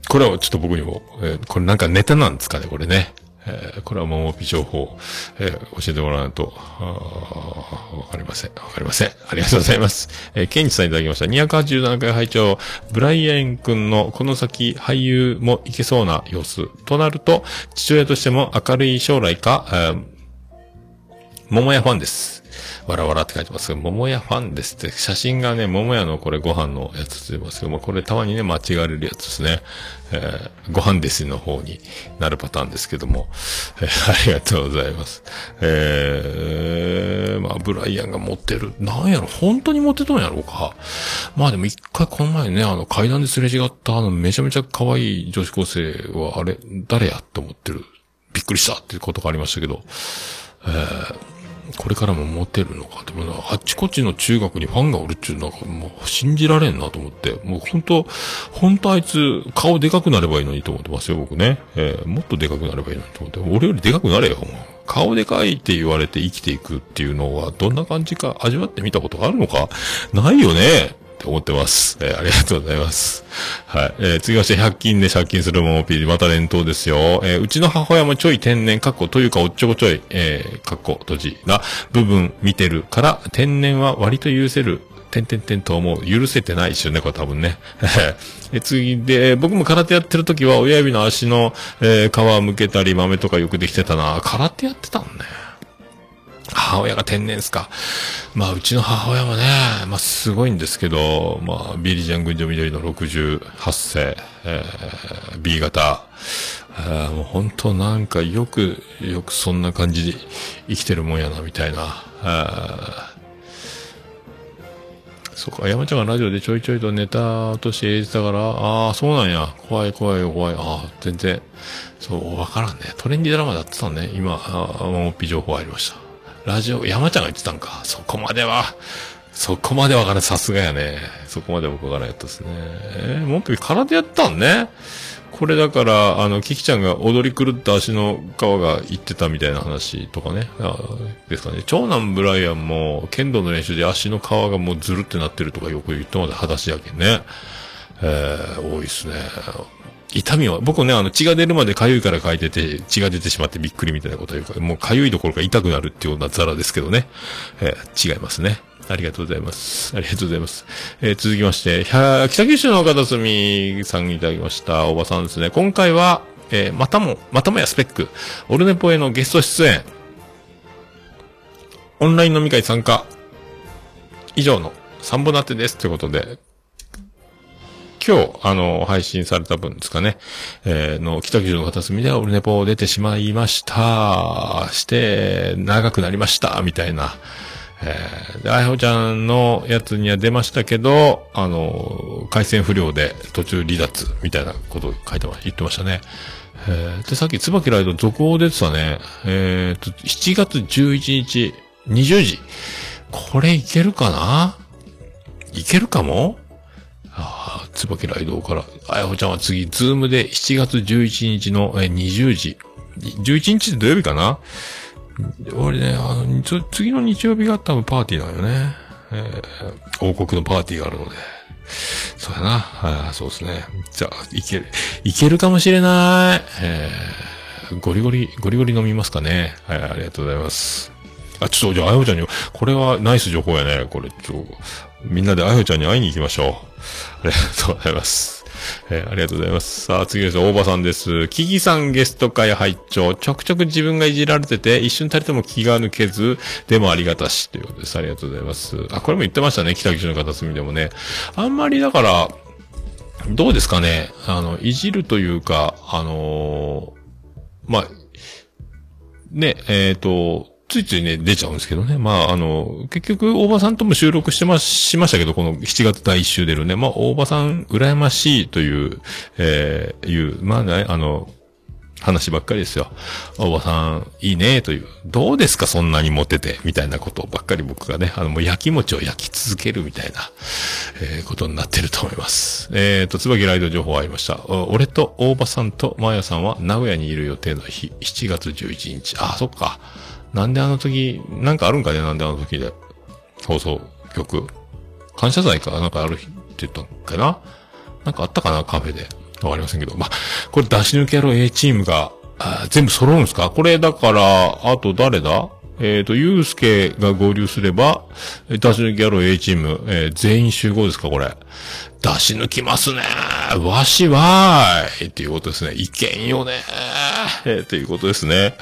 これはちょっと僕にも、えーこれなんかネタなんですかね、これね。えーこれはもうピ情報、えー教えてもらわないと、わかりません。わかりません。ありがとうございます。えー、ケンチさんいただきました。287回拝聴ブライアン君のこの先俳優もいけそうな様子。となると、父親としても明るい将来か、えー桃屋ファンです。わらわらって書いてますけど、桃屋ファンですって、写真がね、桃屋のこれご飯のやつ出てますけども、これたまにね、間違われるやつですね。えーご飯ですの方になるパターンですけども、えーありがとうございます。えー、まあ、ブライアンが持ってる。なんやろ、本当に持ってたんやろうか。まあでも一回この前ね、あの階段ですれ違ったあのめちゃめちゃ可愛い女子高生は、あれ、誰やって思ってる。びっくりしたっていうことがありましたけどえ、これからもモテるのか。って、あっちこっちの中学にファンがおるっちゅうなんか、もう信じられんなと思って。もう本当本当あいつ、顔でかくなればいいのにと思ってますよ、僕ね。えーもっとでかくなればいいのにと思って。俺よりでかくなれよ、もう顔でかいって言われて生きていくっていうのは、どんな感じか味わってみたことがあるのか？ないよね思ってます。えーありがとうございます。はい。えー次まして100均で借金するももピーまた連投ですよ。えーうちの母親もちょい天然、かっこというかおっちょこちょい、えー、かっこ閉じな部分見てるから、天然は割と許せる。てんてんてんと思う。許せてないですよね、これ多分ね。え次で、僕も空手やってる時は親指の足の、えー皮むけたり豆とかよくできてたな。空手やってたんね。母親が天然っすか。まあ、うちの母親もね、まあ、すごいんですけど、まあ、ビリジャン群青緑の68世、えー、B 型、あーもう本当なんかよく、よくそんな感じで生きてるもんやな、みたいな。あーそうか、山ちゃんがラジオでちょいちょいとネタとして入れてたから、ああ、そうなんや。怖い怖い怖い。ああ、全然、そう、わからんね。トレンディドラマでやってたね。今、ああ、もっぴ情報入りました。ラジオ、山ちゃんが言ってたんか。そこまでは、そこまでわからん。さすがやね。そこまで僕わからんやったですね。えー、もっぴ空手やったんね。これだから、あの、キキちゃんが踊り狂った足の皮が言ってたみたいな話とかね。ですかね。長男ブライアンも、剣道の練習で足の皮がもうズルってなってるとかよく言ってまで裸足やけんね。えー、多いですね。痛みは、僕ね、あの、血が出るまで痒いから書いてて、血が出てしまってびっくりみたいなこと言うから、もう痒いどころか痛くなるっていうようなザラですけどね。えー違いますね。ありがとうございます。ありがとうございます。えー続きまして、北九州の片隅さんにいただきました、おばさんですね。今回は、えーまたも、またもやスペック、オルネポへのゲスト出演、オンライン飲み会参加、以上の3本立てです。ということで、今日、あの、配信された分ですかね、えーの、北九州の片隅でオルネポ出てしまいました。して、長くなりました、みたいな。えーで、あいほちゃんのやつには出ましたけど、あの、回線不良で途中離脱、みたいなことを書いてま、言ってましたね。えーで、さっき、椿ライド続報出てたね。えーと、7月11日、20時。これいけるかな？いけるかも？ああ、椿ライドから、あやほちゃんは次、ズームで7月11日の20時。11日って土曜日かな？俺ね、あの、次の日曜日が多分パーティーなんよね。えー王国のパーティーがあるので。そうやな。はい、そうですね。じゃあ、いける、いけるかもしれない。えーゴリゴリ、ゴリゴリ飲みますかね。はい、ありがとうございます。あ、ちょっと、じゃあ、あやほちゃんに、これはナイス情報やね。これ、ちょ、みんなであやちゃんに会いに行きましょう。ありがとうございます。えーありがとうございます。さあ、次です。大場さんです。キキさんゲスト会拝聴ちょくちょく自分がいじられてて、一瞬たりとも気が抜けず、でもありがたし、ということです。ありがとうございます。あ、これも言ってましたね。北九州の片隅でもね。あんまりだから、どうですかね。あの、いじるというか、あのーまあ、ね、えっ、と、ついついね、出ちゃうんですけどね。まあ、あの、結局、大場さんとも収録してま、しましたけど、この7月第1週出るね。まあ、大場さん、羨ましいという、えーいう、まあね、あの、話ばっかりですよ。大場さん、いいね、という。どうですか、そんなにモテて、みたいなことばっかり僕がね、あの、もう焼き餅を焼き続けるみたいな、えーことになってると思います。えっ、と、椿ライド情報ありました。俺と大場さんとマーヤさんは名古屋にいる予定の日、7月11日。あ、そっか。なんであの時、なんかあるんかね、なんであの時で。放送局。感謝祭かなんかある日って言ったんかななんかあったかなカフェで。わかりませんけど。まあ、これ出し抜けやろう A チームが、全部揃うんですか？これだから、あと誰だ？えっ、と、ゆうすけが合流すれば、出し抜け野郎 A チーム、えー全員集合ですかこれ。出し抜きますねわしわーいっていうことですね。いけんよねえーということですね。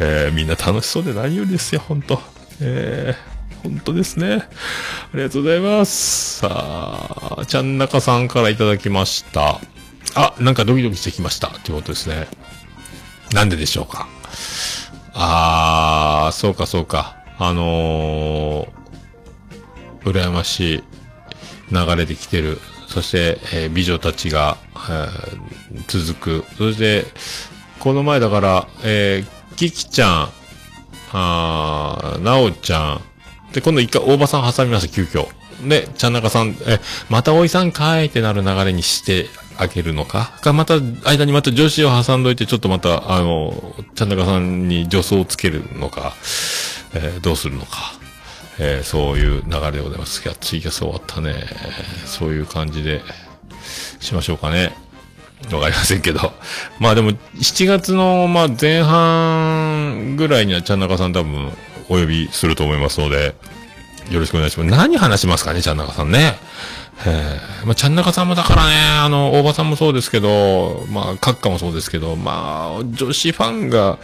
えーみんな楽しそうで何よりですよ、本当えー本当ですね。ありがとうございます。さあ、ちゃんなかさんからいただきました。あ、なんかドキドキしてきました。ということですね。なんででしょうか。あー、そうかそうか。あのー、羨ましい流れで来てる。そして、えー美女たちが、えー続く。そして、この前だから、えー、キキちゃん、あー、なおちゃん、で、今度一回大場さん挟みました、急遽。で、ちゃんなかさん、え、またおいさんかいってなる流れにしてあげるのか？か、また、間にまた女子を挟んどいて、ちょっとまた、あの、ちゃんなかさんに助走をつけるのか、えーどうするのか？えーそういう流れでございます。いや、ツイキャス終わったね。そういう感じで、しましょうかね。わかりませんけど。まあでも、7月の、まあ前半ぐらいには、ちゃんなかさん多分、お呼びすると思いますので、よろしくお願いします。何話しますかね、ちゃんなかさんね。えーまあ、ちゃんなかさんもだからね、あの、大場さんもそうですけど、まあ、閣下もそうですけど、まあ、女子ファンが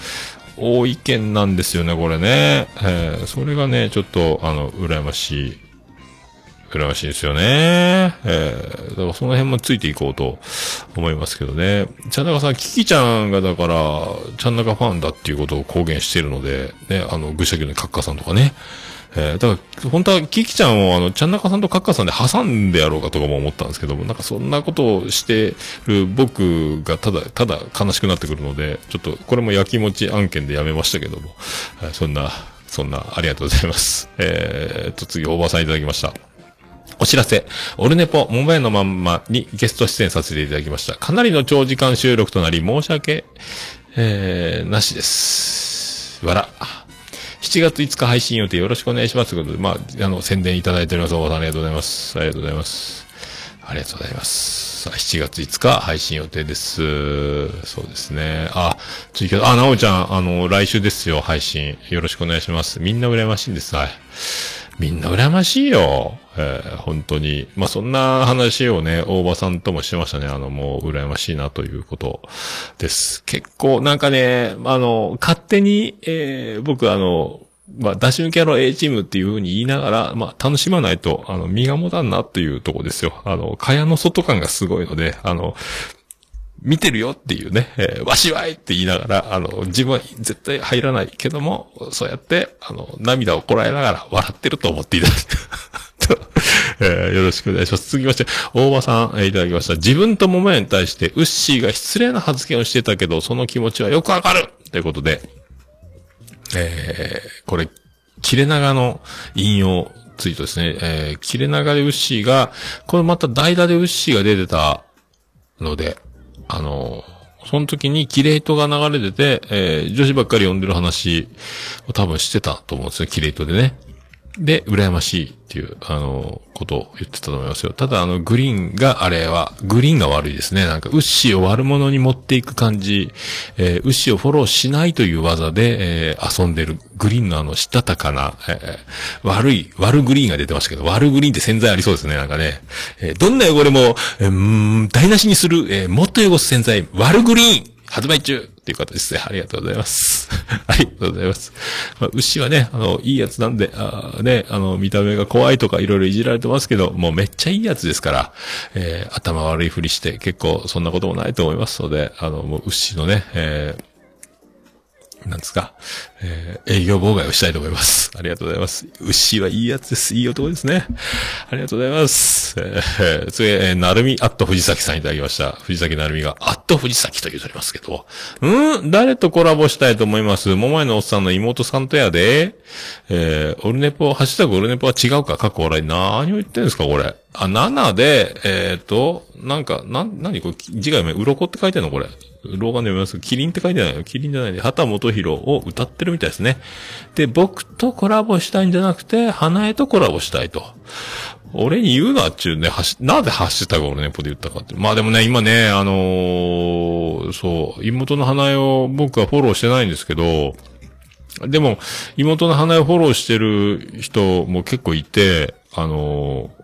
多い意見なんですよね、これね。えーそれがね、ちょっと、あの、羨ましい。羨ましいですよね。えーだからその辺もついていこうと思いますけどね。ちゃんなかさん、キキちゃんがだから、ちゃんなかファンだっていうことを公言しているので、ね、あの、愚者級のカッカさんとかね。えーだから、本当は、キキちゃんを、あの、ちゃんなかさんとカッカさんで挟んでやろうかとかも思ったんですけども、なんかそんなことをしてる僕がただ、ただ悲しくなってくるので、ちょっと、これも焼きもち案件でやめましたけども、はいそんな、そんな、ありがとうございます。えーっと、次、大場さんいただきました。お知らせ。オルネポ、桃屋のまんまにゲスト出演させていただきました。かなりの長時間収録となり、申し訳、えー、なしです。わら。7月5日配信予定よろしくお願いします。ということで、まあ、あの、宣伝いただいております。大さんありがとうございます。ありがとうございます。ありがとうございます。さあ、7月5日配信予定です。そうですね。あ、追加、あ、なおちゃん、あの、来週ですよ、配信。よろしくお願いします。みんな羨ましいんです。はい。みんな羨ましいよ。えー本当に。まあ、そんな話をね、大場さんともしてましたね。あの、もう羨ましいなということです。結構、なんかね、あの、勝手に、えー僕あの、まあ、ダッシュキャロ A チームっていう風に言いながら、まあ、楽しまないと、あの、身が持たんなっていうとこですよ。あの、蚊帳の外感がすごいので、あの、見てるよっていうね、えーわしはいって言いながら、あの、自分は絶対入らないけども、そうやって、あの、涙をこらえながら笑ってると思っていただいて。えーよろしくお願いします。続きまして、大場さん、えーいただきました。自分と桃屋に対して、ウッシーが失礼な発言をしてたけど、その気持ちはよくわかるということで、えー、これ、切れ長の引用ツイートですね。えー、切れ長でウッシーが、これまた代打でウッシーが出てたので、あの、その時にキレイトが流れてて、えー、女子ばっかり呼んでる話を多分してたと思うんですよ、キレイトでね。で、羨ましいっていう、あの、ことを言ってたと思いますよ。ただ、あの、グリーンが、あれは、グリーンが悪いですね。なんか、ウッシーを悪者に持っていく感じ、えー、ウッシーをフォローしないという技で、えー遊んでる、グリーンのあの、したたかな、えー悪い、悪グリーンが出てましたけど、悪グリーンって潜在ありそうですね、なんかね。えーどんな汚れも、えーん、台無しにする、えーもっと汚す潜在、悪グリーン発売中っていう形ですね。ありがとうございます。ありがとうございます。まあ、牛はね、あの、いいやつなんで、あーね、あの、見た目が怖いとかいろいろいじられてますけど、もうめっちゃいいやつですから、えー頭悪いふりして結構そんなこともないと思いますので、あの、もう牛のね、えーなんですか、えー営業妨害をしたいと思います。ありがとうございます。牛はいいやつです。いい男ですね。ありがとうございます。えー、次、えー、なるみ、アット藤崎さんいただきました。藤崎なるみが、アット藤崎と言うとりますけど、うん？誰とコラボしたいと思います？桃井のおっさんの妹さんとやで、えー、オルネポ、ハッシュタグオルネポは違うか？過去笑い。何を言ってんですかこれ。あ、7で、えっ、と、なんか、なん、何これ、字が読め、鱗って書いてんのこれ。老眼で読みますけど、キリンって書いてないよ。キリンじゃないで、畑元博を歌ってるみたいですね。で、僕とコラボしたいんじゃなくて、花江とコラボしたいと。俺に言うなっちゅうね、はし、なぜハッシュタグ俺ね、ポで言ったかって。まあでもね、今ね、あのーそう、妹の花江を僕はフォローしてないんですけど、でも、妹の花江をフォローしてる人も結構いて、あのー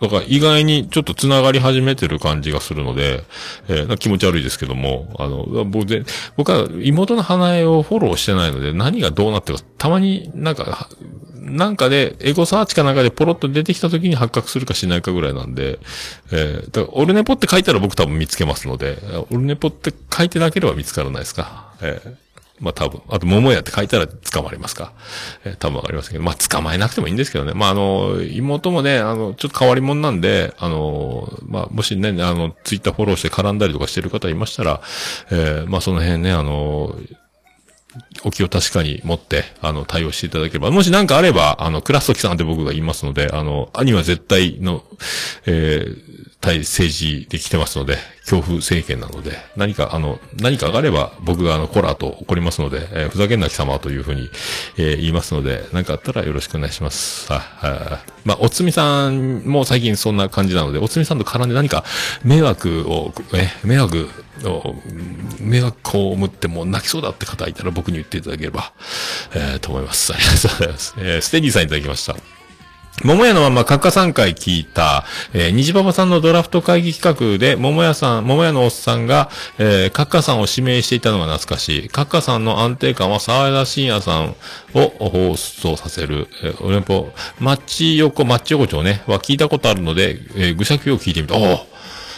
だから意外にちょっと繋がり始めてる感じがするので、えーな気持ち悪いですけども、あの、僕で、僕は妹の花江をフォローしてないので、何がどうなってるか、たまになんか、なんかで、エゴサーチかなんかでポロッと出てきた時に発覚するかしないかぐらいなんで、えーだから、オルネポって書いたら僕多分見つけますので、オルネポって書いてなければ見つからないですか？えーまあ多分。あと、桃屋って書いたら捕まりますか？えー多分わかりませんけど。まあ捕まえなくてもいいんですけどね。まああの、妹もね、あの、ちょっと変わり者なんで、あの、まあもしね、あの、ツイッターフォローして絡んだりとかしてる方いましたら、えーまあその辺ね、あの、お気を確かに持って、あの、対応していただければ。もし何かあれば、あの、クラストキさんって僕が言いますので、あの、兄は絶対の、えー対政治で来てますので、恐怖政権なので、何か、あの、何かがあれば、僕があの、コラーと怒りますので、えーふざけんな貴様というふうに、えー言いますので、何かあったらよろしくお願いします。はい、はい。まあ、おつみさんも最近そんな感じなので、おつみさんと絡んで何か迷惑を、え、迷惑を、迷惑を被ってもう泣きそうだって方いたら僕に言っていただければ、えーと思います。ありがとうございます。えーステディさんいただきました。桃屋のまんま、カッカ3回聞いた、えー、虹パパさんのドラフト会議企画で、桃屋さん、桃屋のおっさんが、えー、カッカさんを指名していたのが懐かしい。カッカさんの安定感は沢田信也さんを放送させる。えー、俺も、マッチ横、マッチ横丁ね、は聞いたことあるので、えー、愚者級を聞いてみた。お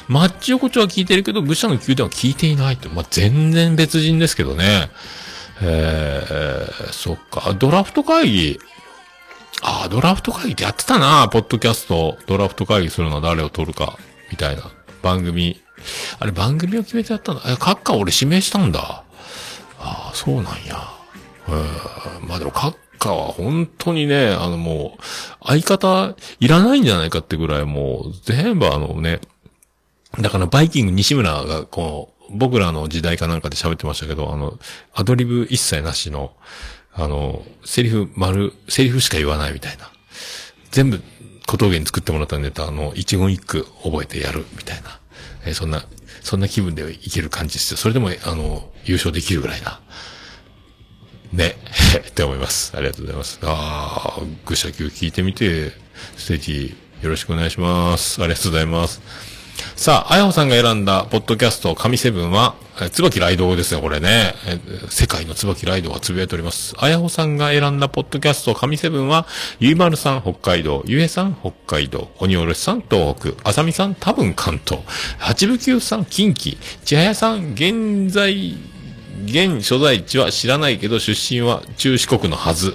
マッチ横丁は聞いてるけど、愚者の宮殿は聞いていないって。まあ、全然別人ですけどね。えー、そっか。ドラフト会議。ああ、ドラフト会議ってやってたな、ポッドキャスト。ドラフト会議するのは誰を取るか、みたいな。番組。あれ、番組を決めてやったんだ。え、カッカ俺指名したんだ。ああ、そうなんや。えー、まあでも、カッカは本当にね、あのもう、相方いらないんじゃないかってぐらいもう、全部あのね、だからバイキング西村がこう、僕らの時代かなんかで喋ってましたけど、あの、アドリブ一切なしの、あの、セリフ丸、セリフしか言わないみたいな。全部小峠に作ってもらったネタ、あの、一言一句覚えてやるみたいな。えーそんな、そんな気分でいける感じですよ。それでも、あの、優勝できるぐらいな。ね。って思います。ありがとうございます。ああ、愚者級聞いてみて、ステージよろしくお願いします。ありがとうございます。さあ、あやほさんが選んだポッドキャスト神セブンは、え、椿ライドですね、これね。世界の椿ライドがつぶやいております。あやほさんが選んだポッドキャスト神セブンは、ゆいまるさん北海道、ゆえさん北海道、鬼おろしさん東北、あさみさん多分関東、八部九さん近畿、ちはやさん現在、現所在地は知らないけど出身は中四国のはず。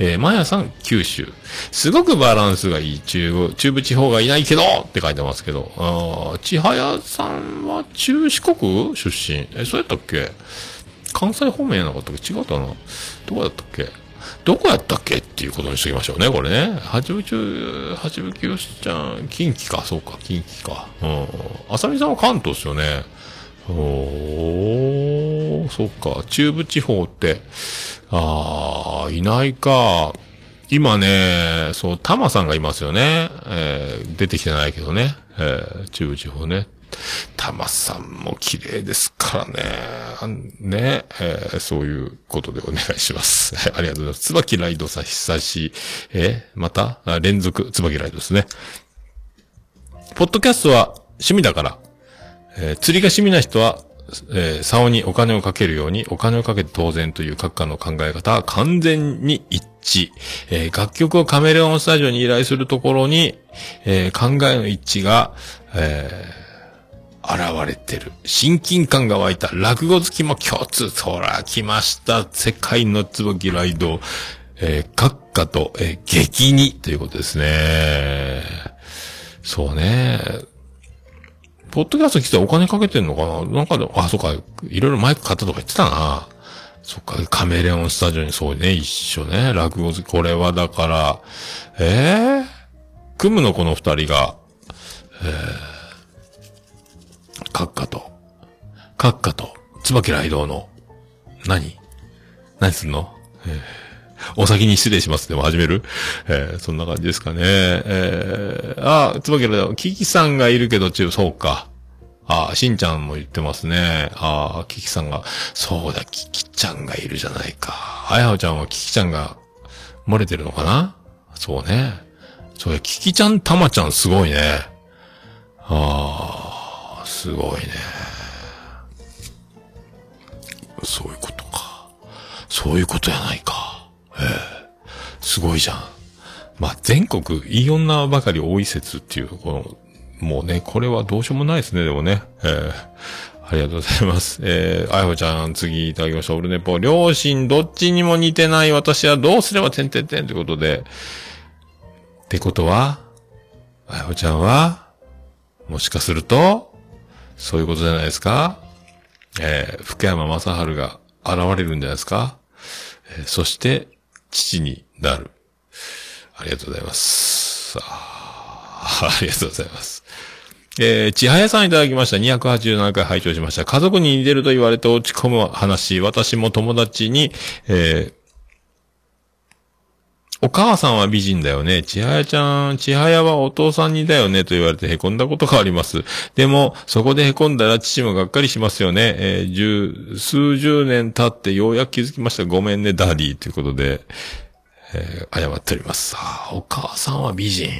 えー、マヤさん、九州。すごくバランスがいい中部、中部地方がいないけどって書いてますけど。あー千早さんは中四国出身？え、そうやったっけ？関西方面やなかったっけ？違ったな。どこだったっけ？どこやったっけっていうことにしときましょうね、これね。八部中、八部九ちゃん、近畿か、そうか、近畿か。うん。浅見さんは関東ですよね。おー、そっか。中部地方って、あー、いないか。今ね、そう、タマさんがいますよね。えー出てきてないけどね。えー中部地方ね。タマさんも綺麗ですからね。ね、えーそういうことでお願いします。ありがとうございます。椿ライドさん久し、えーまた？連続椿ライドですね。ポッドキャストは趣味だから、えー釣りが趣味な人は、えー、竿にお金をかけるように、お金をかけて当然という各家の考え方は完全に一致。えー楽曲をカメレオンスタジオに依頼するところに、えー考えの一致が、えー現れてる。親近感が湧いた。落語好きも共通。そら、来ました。世界の椿ライド。えー、閣下と、えー激にということですね。そうね。ポッドキャスト来てお金かけてんのかな？なんかで、あ、そっか、いろいろマイク買ったとか言ってたな。そっか、カメレオンスタジオにそうね、一緒ね、落語好き。これはだから、えー、組むのこの二人が、えー、閣下と、閣下と、椿ライドの、何？何すんの？えー。お先に失礼します。でも始める？えーそんな感じですかね。えー、あ、つばきら。キキさんがいるけど、中、そうか。あ、しんちゃんも言ってますね。あ、キキさんが、そうだ、キキちゃんがいるじゃないか。あやほちゃんはキキちゃんが漏れてるのかな？そうね。そうや、キキちゃん、たまちゃんすごいね。ああ、すごいね。そういうことか。そういうことやないか。ええすごいじゃん。まあ、全国、いい女ばかり多い説っていう、この、もうね、これはどうしようもないですね、でもね。ええありがとうございます。えー、あやほちゃん、次いただきました。オルネポ。両親、どっちにも似てない私はどうすればてんてんてんってことで。ってことは、あやほちゃんは、もしかすると、そういうことじゃないですかえー、福山雅治が現れるんじゃないですかえーそして、父になる。ありがとうございます。さあ、ありがとうございます。えー、ちはやさんいただきました。287回拝聴しました。家族に似てると言われて落ち込む話。私も友達に、えーお母さんは美人だよね。ちはやちゃん、ちはやはお父さんにだよねと言われて凹んだことがあります。でも、そこで凹んだら父もがっかりしますよね。えー十、数十年経ってようやく気づきました。ごめんね、ダディ。ということで、えー謝っております。さあ、お母さんは美人。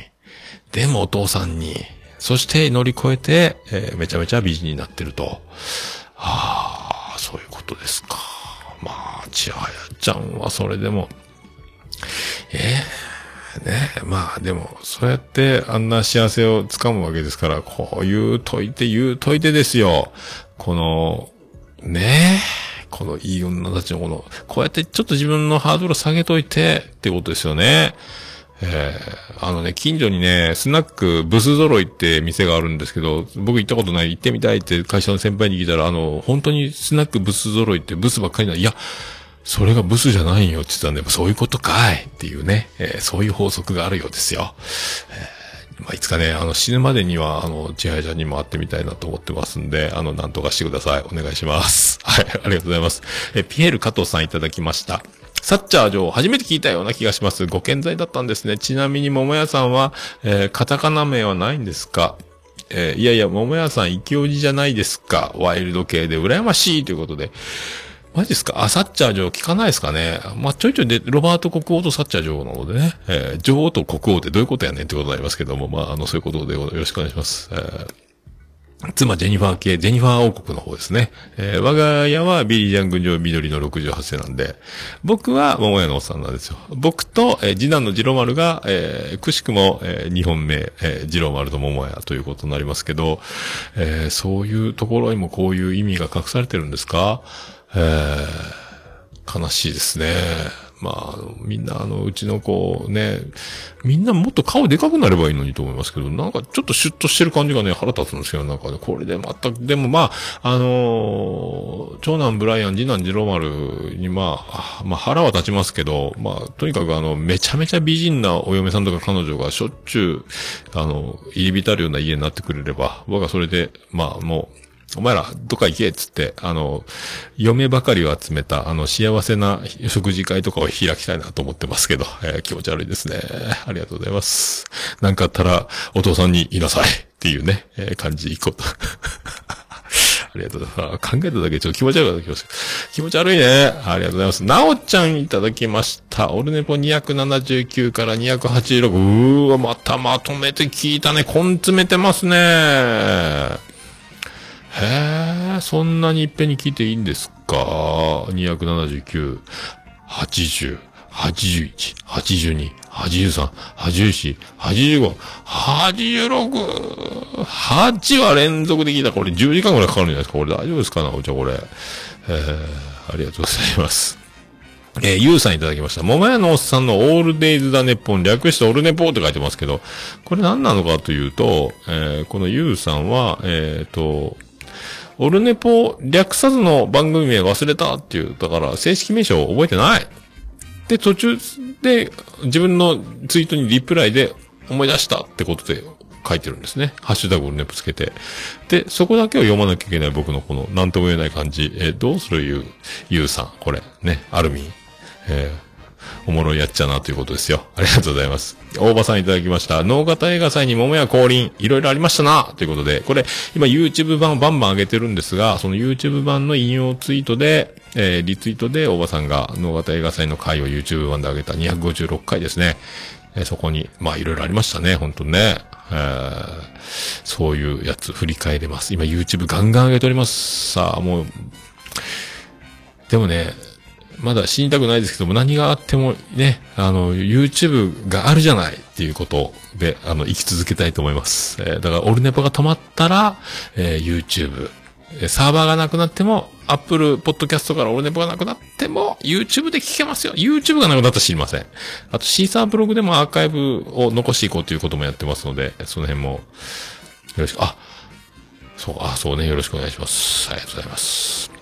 でもお父さんに、そして乗り越えて、えーめちゃめちゃ美人になってると。ああ、そういうことですか。まあ、千早ちゃんはそれでも、ええねまあでも、そうやってあんな幸せをつかむわけですから、こう言うといて言うといてですよ。この、ねえ、このいい女たちのこの、こうやってちょっと自分のハードル下げといてってことですよね。えーあのね、近所にね、スナックブス揃いって店があるんですけど、僕行ったことない、行ってみたいって会社の先輩に聞いたら、あの、本当にスナックブス揃いってブスばっかりな、いや、それがブスじゃないよって言ったんで、そういうことかいっていうね、えーそういう法則があるようですよ。えーまあ、いつかね、あの、死ぬまでには、あの、千早ちゃんにも会ってみたいなと思ってますんで、あの、なんとかしてください。お願いします。はい、ありがとうございます。えーピエール加藤さんいただきました。サッチャー女王、初めて聞いたような気がします。ご健在だったんですね。ちなみに、桃屋さんは、えーカタカナ名はないんですか？えーいやいや、桃屋さん、イケオジじゃないですか。ワイルド系で羨ましいということで。マジですか？あ、サッチャー女王聞かないですかね？まあ、ちょいちょいで、ロバート国王とサッチャー女王なのでね、えー女王と国王ってどういうことやねんってことになりますけども、まあ、あの、そういうことでよろしくお願いします。えー妻、ジェニファー系、ジェニファー王国の方ですね。えー我が家はビリージャン群青緑の68世なんで、僕は桃屋のおっさんなんですよ。僕と、えー次男の次郎丸が、えーくしくも、えー日本名、えー次郎丸と桃屋ということになりますけど、えーそういうところにもこういう意味が隠されてるんですか？えー悲しいですね。まあ、みんな、あの、うちの子ね、みんなもっと顔でかくなればいいのにと思いますけど、なんかちょっとシュッとしてる感じがね、腹立つんですけど、なんかね、これで全く、でもまあ、あのー長男ブライアン、次男ジローマルにま、あまあ腹は立ちますけど、まあ、とにかくあの、めちゃめちゃ美人なお嫁さんとか彼女がしょっちゅう、あの、入り浸るような家になってくれれば、僕はそれで、まあもう、お前ら、どっか行けっつって、あの、嫁ばかりを集めた、あの、幸せな食事会とかを開きたいなと思ってますけど、えー気持ち悪いですね。ありがとうございます。なんかあったら、お父さんにいなさいっていうね、えー感じでいこうと。ありがとうございます。考えただけちょっと気持ち悪かった気がす。気持ち悪いね。ありがとうございます。なおちゃんいただきました。オルネポ279から286。うーわ、またまとめて聞いたね。根詰めてますね。へえ、そんなにいっぺんに聞いていいんですか ?279、80、81、82、83、84、85、86、8は連続で聞いた。これ10時間ぐらいかかるんじゃないですか？これ大丈夫ですかな？お茶これ。えー、ありがとうございます。えー、ゆうさんいただきました。桃屋のおっさんのオールデイズだネッポン、略してオルネポって書いてますけど、これ何なのかというと、えーこのゆうさんは、えっ、と、オルネポ略さずの番組名忘れたっていう、だから正式名称を覚えてない。で、途中で自分のツイートにリプライで思い出したってことで書いてるんですね。ハッシュタグオルネポつけて。で、そこだけを読まなきゃいけない僕のこの何とも言えない感じ。えどうするゆう、ゆうさん。これ。ね。アルミン。えーおもろいやっちゃなということですよ。ありがとうございます。大場さんいただきました。脳型映画祭に桃屋降臨、いろいろありましたなということで、これ、今 YouTube 版をバンバン上げてるんですが、その YouTube 版の引用ツイートで、えーリツイートで大場さんが脳型映画祭の回を YouTube 版で上げた256回ですね。えーそこに、まあいろいろありましたね、本当にね。えそういうやつ振り返れます。今 YouTube ガンガン上げております。さあ、もう、でもね、まだ死にたくないですけども、何があってもね、あの、YouTube があるじゃないっていうことで、あの、生き続けたいと思います。えーだから、オルネポが止まったら、えー YouTube。えサーバーがなくなっても、Apple Podcast からオルネポがなくなっても、YouTube で聞けますよ。YouTube がなくなったら知りません。あと、シーサーブログでもアーカイブを残していこうということもやってますので、その辺も、よろしく、あ、そう、あ、そうね、よろしくお願いします。ありがとうございます。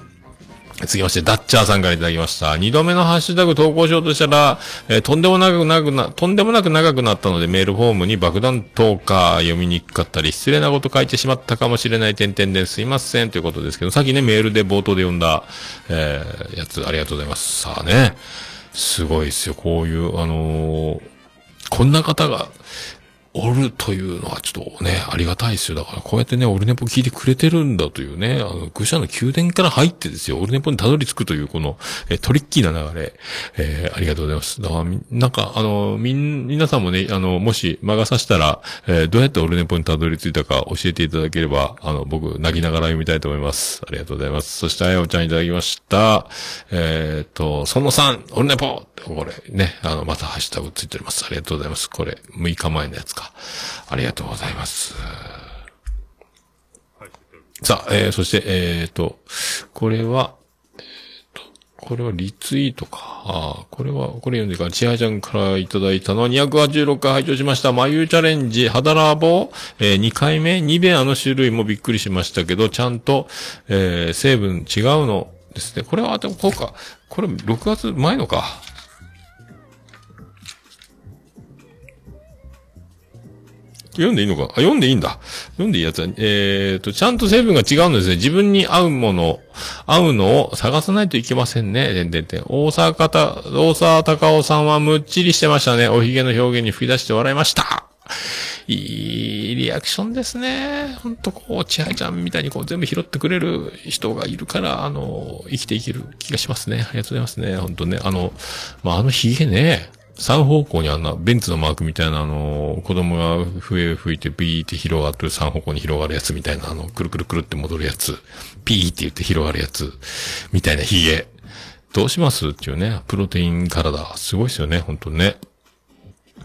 続きまして、ダッチャーさんからいただきました。二度目のハッシュタグ投稿しようとしたら、えーとんでもなく長くな、とんでもなく長くなったのでメールフォームに爆弾投下読みにくかったり、失礼なこと書いてしまったかもしれない点々ですいませんということですけど、さっきね、メールで冒頭で読んだ、えーやつ、ありがとうございます。さあね、すごいですよ、こういう、あのーこんな方が、おるというのはちょっとね、ありがたいですよ。だからこうやってね、オルネポ聞いてくれてるんだというね、あの、愚者の宮殿から入ってですよ、オルネポにたどり着くというこの、えトリッキーな流れ、えーありがとうございます。だから、なんか、あの、みん、皆さんもね、あの、もし魔が差したら、えーどうやってオルネポにたどり着いたか教えていただければ、あの、僕、泣きながら読みたいと思います。ありがとうございます。そして、あやおちゃんいただきました。えっ、と、その3、オルネポこれ、ね、あの、またハッシュタグついております。ありがとうございます。これ、6日前のやつか。ありがとうございます。さあ、えー、そして、えっ、と、これは、えっ、と、これはリツイートか。ああ、これは、これ読んでから、ちはちゃんからいただいたのは286回拝聴しました。眉チャレンジ、肌ラボ、えー、2回目、ニベアの種類もびっくりしましたけど、ちゃんと、えー、成分違うのですね。これは、でも、こうか。これ、6月前のか。読んでいいのか？あ、読んでいいんだ。読んでいいやつは、えーと、ちゃんと成分が違うんですね。自分に合うもの、合うのを探さないといけませんね。でんでんで。大沢方、大沢隆夫さんはむっちりしてましたね。おひげの表現に吹き出して笑いました。いいリアクションですね。ほんとこう、千早ちゃんみたいにこう全部拾ってくれる人がいるから、あの、生きていける気がしますね。ありがとうございますね。ほんとね。あの、まあ、あのひげね、三方向にあんな、ベンツのマークみたいなあの、子供が笛吹いてビーって広がってる三方向に広がるやつみたいなあの、くるくるくるって戻るやつ、ピーって言って広がるやつ、みたいなヒゲ。どうしますっていうね、プロテイン体。すごいですよね、本当にね。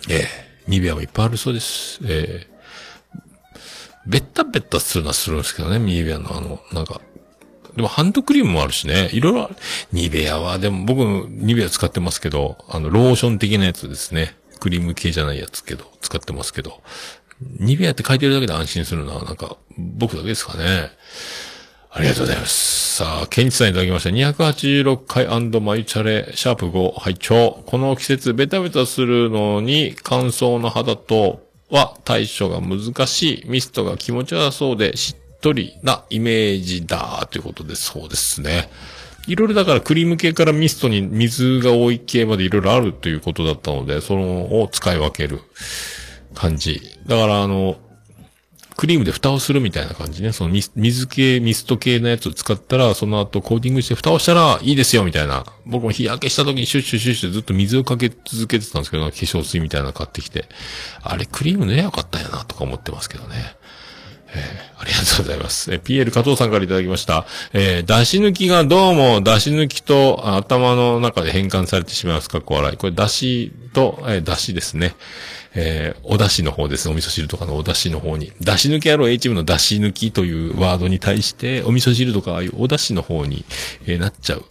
ええニベアもいっぱいあるそうです。ええベッタベッタするのはするんですけどね、ニベアのあの、なんか、でもハンドクリームもあるしね。いろいろ。ニベアは、でも僕、ニベア使ってますけど、あの、ローション的なやつですね。クリーム系じゃないやつけど、使ってますけど。ニベアって書いてるだけで安心するのは、なんか、僕だけですかね。ありがとうございます。さあ、ケンチさんいただきました。286回マイチャレ、シャープ5、拝聴この季節、ベタベタするのに、乾燥の肌とは対処が難しい。ミストが気持ちよさそうで、しっとりなイメージだ、ということで、そうですね。いろいろだからクリーム系からミストに水が多い系までいろいろあるということだったので、そのを使い分ける感じ。だからあの、クリームで蓋をするみたいな感じね。その水系、ミスト系のやつを使ったら、その後コーティングして蓋をしたらいいですよ、みたいな。僕も日焼けした時にシュッシュッシュッシュずっと水をかけ続けてたんですけど、化粧水みたいなの買ってきて。あれ、クリーム塗れよかったんやな、とか思ってますけどね。えーありがとうございます。えー PL 加藤さんからいただきました。えー、出し抜きがどうも出し抜きと頭の中で変換されてしまいます。かっこ笑い。これ出しと、えー、出しですね。えー、お出汁の方です。お味噌汁とかのお出汁の方に。出し抜き野郎 A チームの出し抜きというワードに対して、お味噌汁とかああいうお出汁の方に、えーなっちゃう。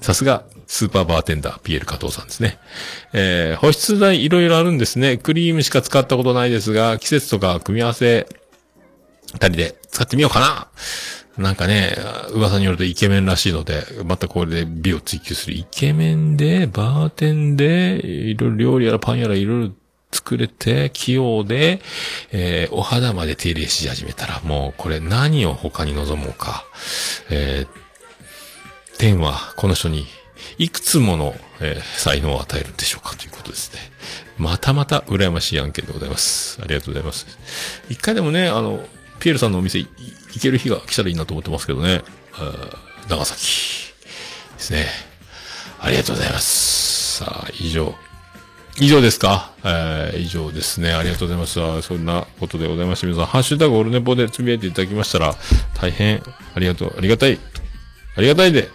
さすが、スーパーバーテンダー、PL 加藤さんですね。えー保湿剤いろいろあるんですね。クリームしか使ったことないですが、季節とか組み合わせ、あたりで使ってみようかな。なんかね、噂によるとイケメンらしいので、またこれで美を追求する。イケメンで、バーテンで、いろいろ料理やらパンやらいろいろ作れて、器用で、えーお肌まで手入れし始めたら、もうこれ何を他に望もうか。えー天はこの人にいくつもの、えー才能を与えるんでしょうかということですね。またまた羨ましい案件でございます。ありがとうございます。一回でもね、あの、ピエールさんのお店行ける日が来たらいいなと思ってますけどね。あー長崎ですね。ありがとうございます。さあ、以上。以上ですか？えー、以上ですね。ありがとうございます。あーそんなことでございまして、皆さん、ハッシュタグオルネポでつぶやいていただきましたら、大変ありがとう、ありがたい、ありがたいで、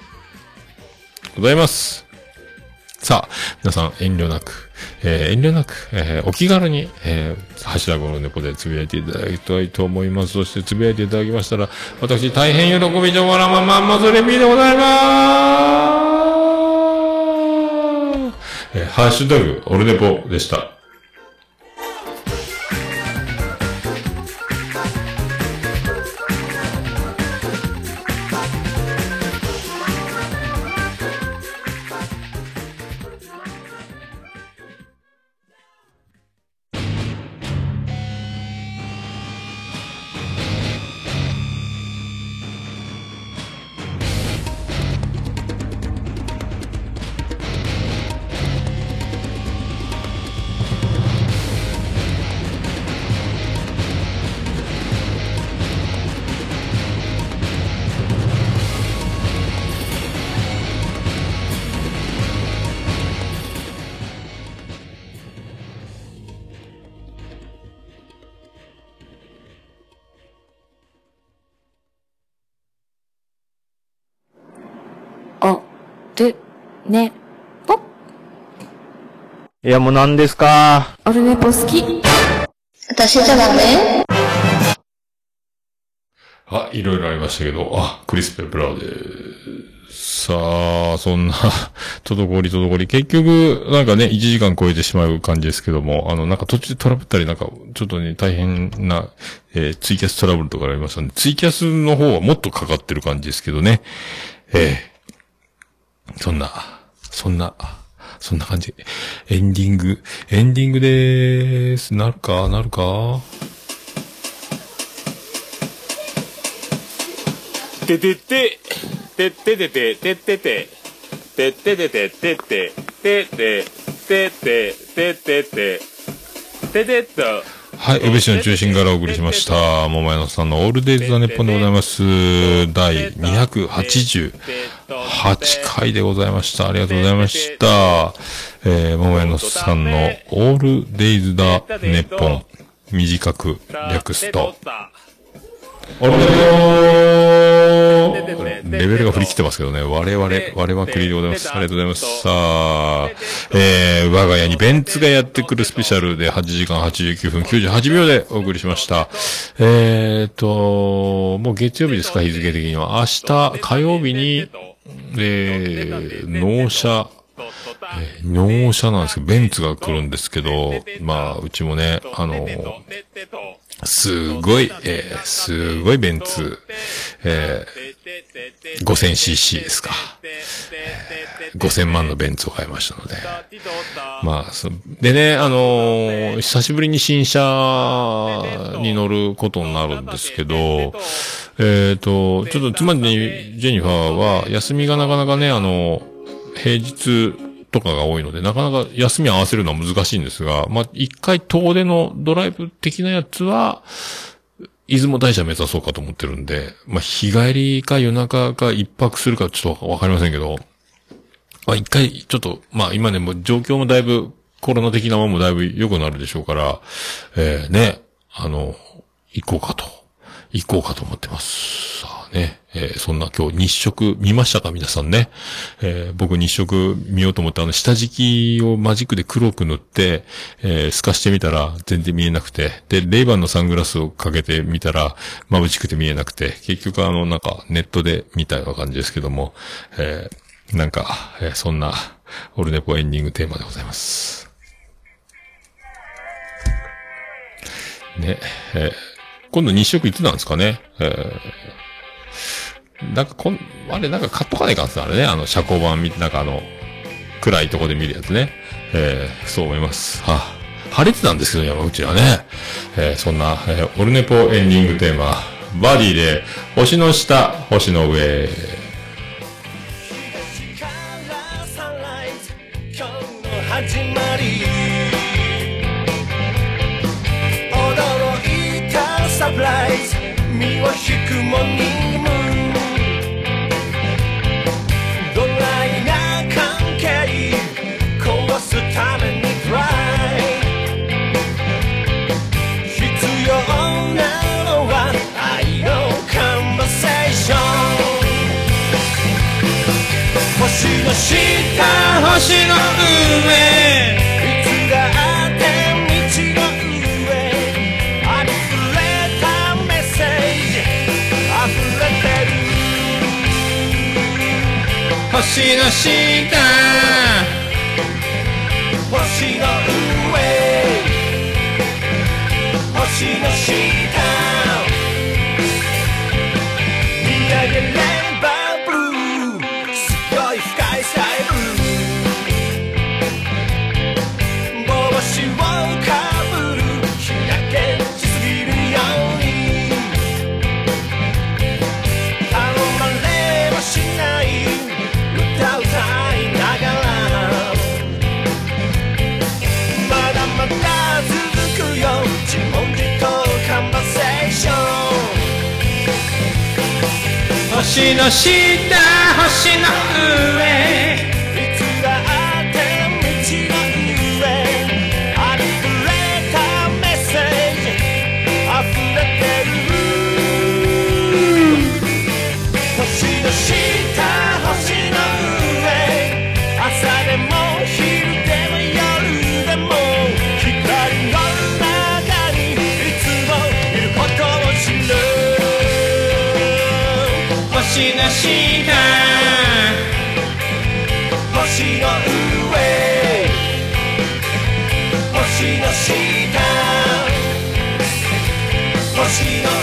ございます。さあ、皆さん遠慮なく、えー遠慮なく、えーお気軽に、えー、ハッシュタグの猫でつぶやいていただきたいと思います。そしてつぶやいていただきましたら、私大変喜びでわらままんまそれみでございます。えーハッシュタグオルネポでした。ね。ぽいや、もう何ですか？オルネポ好き。私じゃダメ？あ、いろいろありましたけど、あ、クリス・ペプラーでさあ、そんな、滞り滞り。結局、なんかね、1時間超えてしまう感じですけども、あの、なんか途中でトラブったり、なんか、ちょっとね、大変な、えーツイキャストラブルとかありましたんで、ツイキャスの方はもっとかかってる感じですけどね。ええそんな、そんな、そんな感じ。エンディング、エンディングでーす。なるか、なるか？ててて、てててて、ててて、ててて。て、てて、てて、てて、ててて、ててっと。はい、宇部市の中心からお送りしました。桃屋のさんのオールデイズ・ザ・ネッポンでございます。第288回でございました。ありがとうございました。えー、桃屋のさんのオールデイズ・ザ・ネッポン。短く略すと、オールデイズレベルが振り切ってますけどね。我々、我々クリでございます。ありがとうございます。さあ、えー、我が家にベンツがやってくるスペシャルで8時間89分98秒でお送りしました。えーと、もう月曜日ですか、日付的には。明日、火曜日に、えー、納車、えー納車なんですけど、ベンツが来るんですけど、まあ、うちもね、あの、すごい、えー、すごいベンツ、えー、5000cc ですか。えー5000万のベンツを買いましたので。まあ、でね、あのー久しぶりに新車に乗ることになるんですけど、えっ、と、ちょっと妻に、ジェニファーは、休みがなかなかね、あの、平日とかが多いので、なかなか休み合わせるのは難しいんですが、まあ、一回遠出のドライブ的なやつは、出雲大社目指そうかと思ってるんで、まあ、日帰りか夜中か一泊するかちょっとわかりませんけど、まあ、一回、ちょっと、まあ、今ね、もう状況もだいぶ、コロナ的なものもだいぶ良くなるでしょうから、えー、ね、あの、行こうかと、行こうかと思ってます。さあね、えーそんな今日日食見ましたか皆さんね。えー僕日食見ようと思ってあの下敷きをマジックで黒く塗って、えー透かしてみたら全然見えなくて、で、レイバンのサングラスをかけてみたら眩しくて見えなくて、結局あのなんかネットで見たような感じですけども、えーなんか、えーそんなオルネポエンディングテーマでございます。ね、えー今度日食いつなんですかね？えーなんかこん、あれなんか買っとかないかんっすね、あれね。あの、遮光板見て、なんかあの、暗いとこで見るやつね。えーそう思います。はあ、晴れてたんですけど、山口はね。えーそんな、えーオルネポエンディングテーマ、バディで、星の下、星の上。始まり驚いたサプライズ身を引くモー星の下星の上いつだって道の上あふれたメッセージあふれてる。星の下の下星の下。星の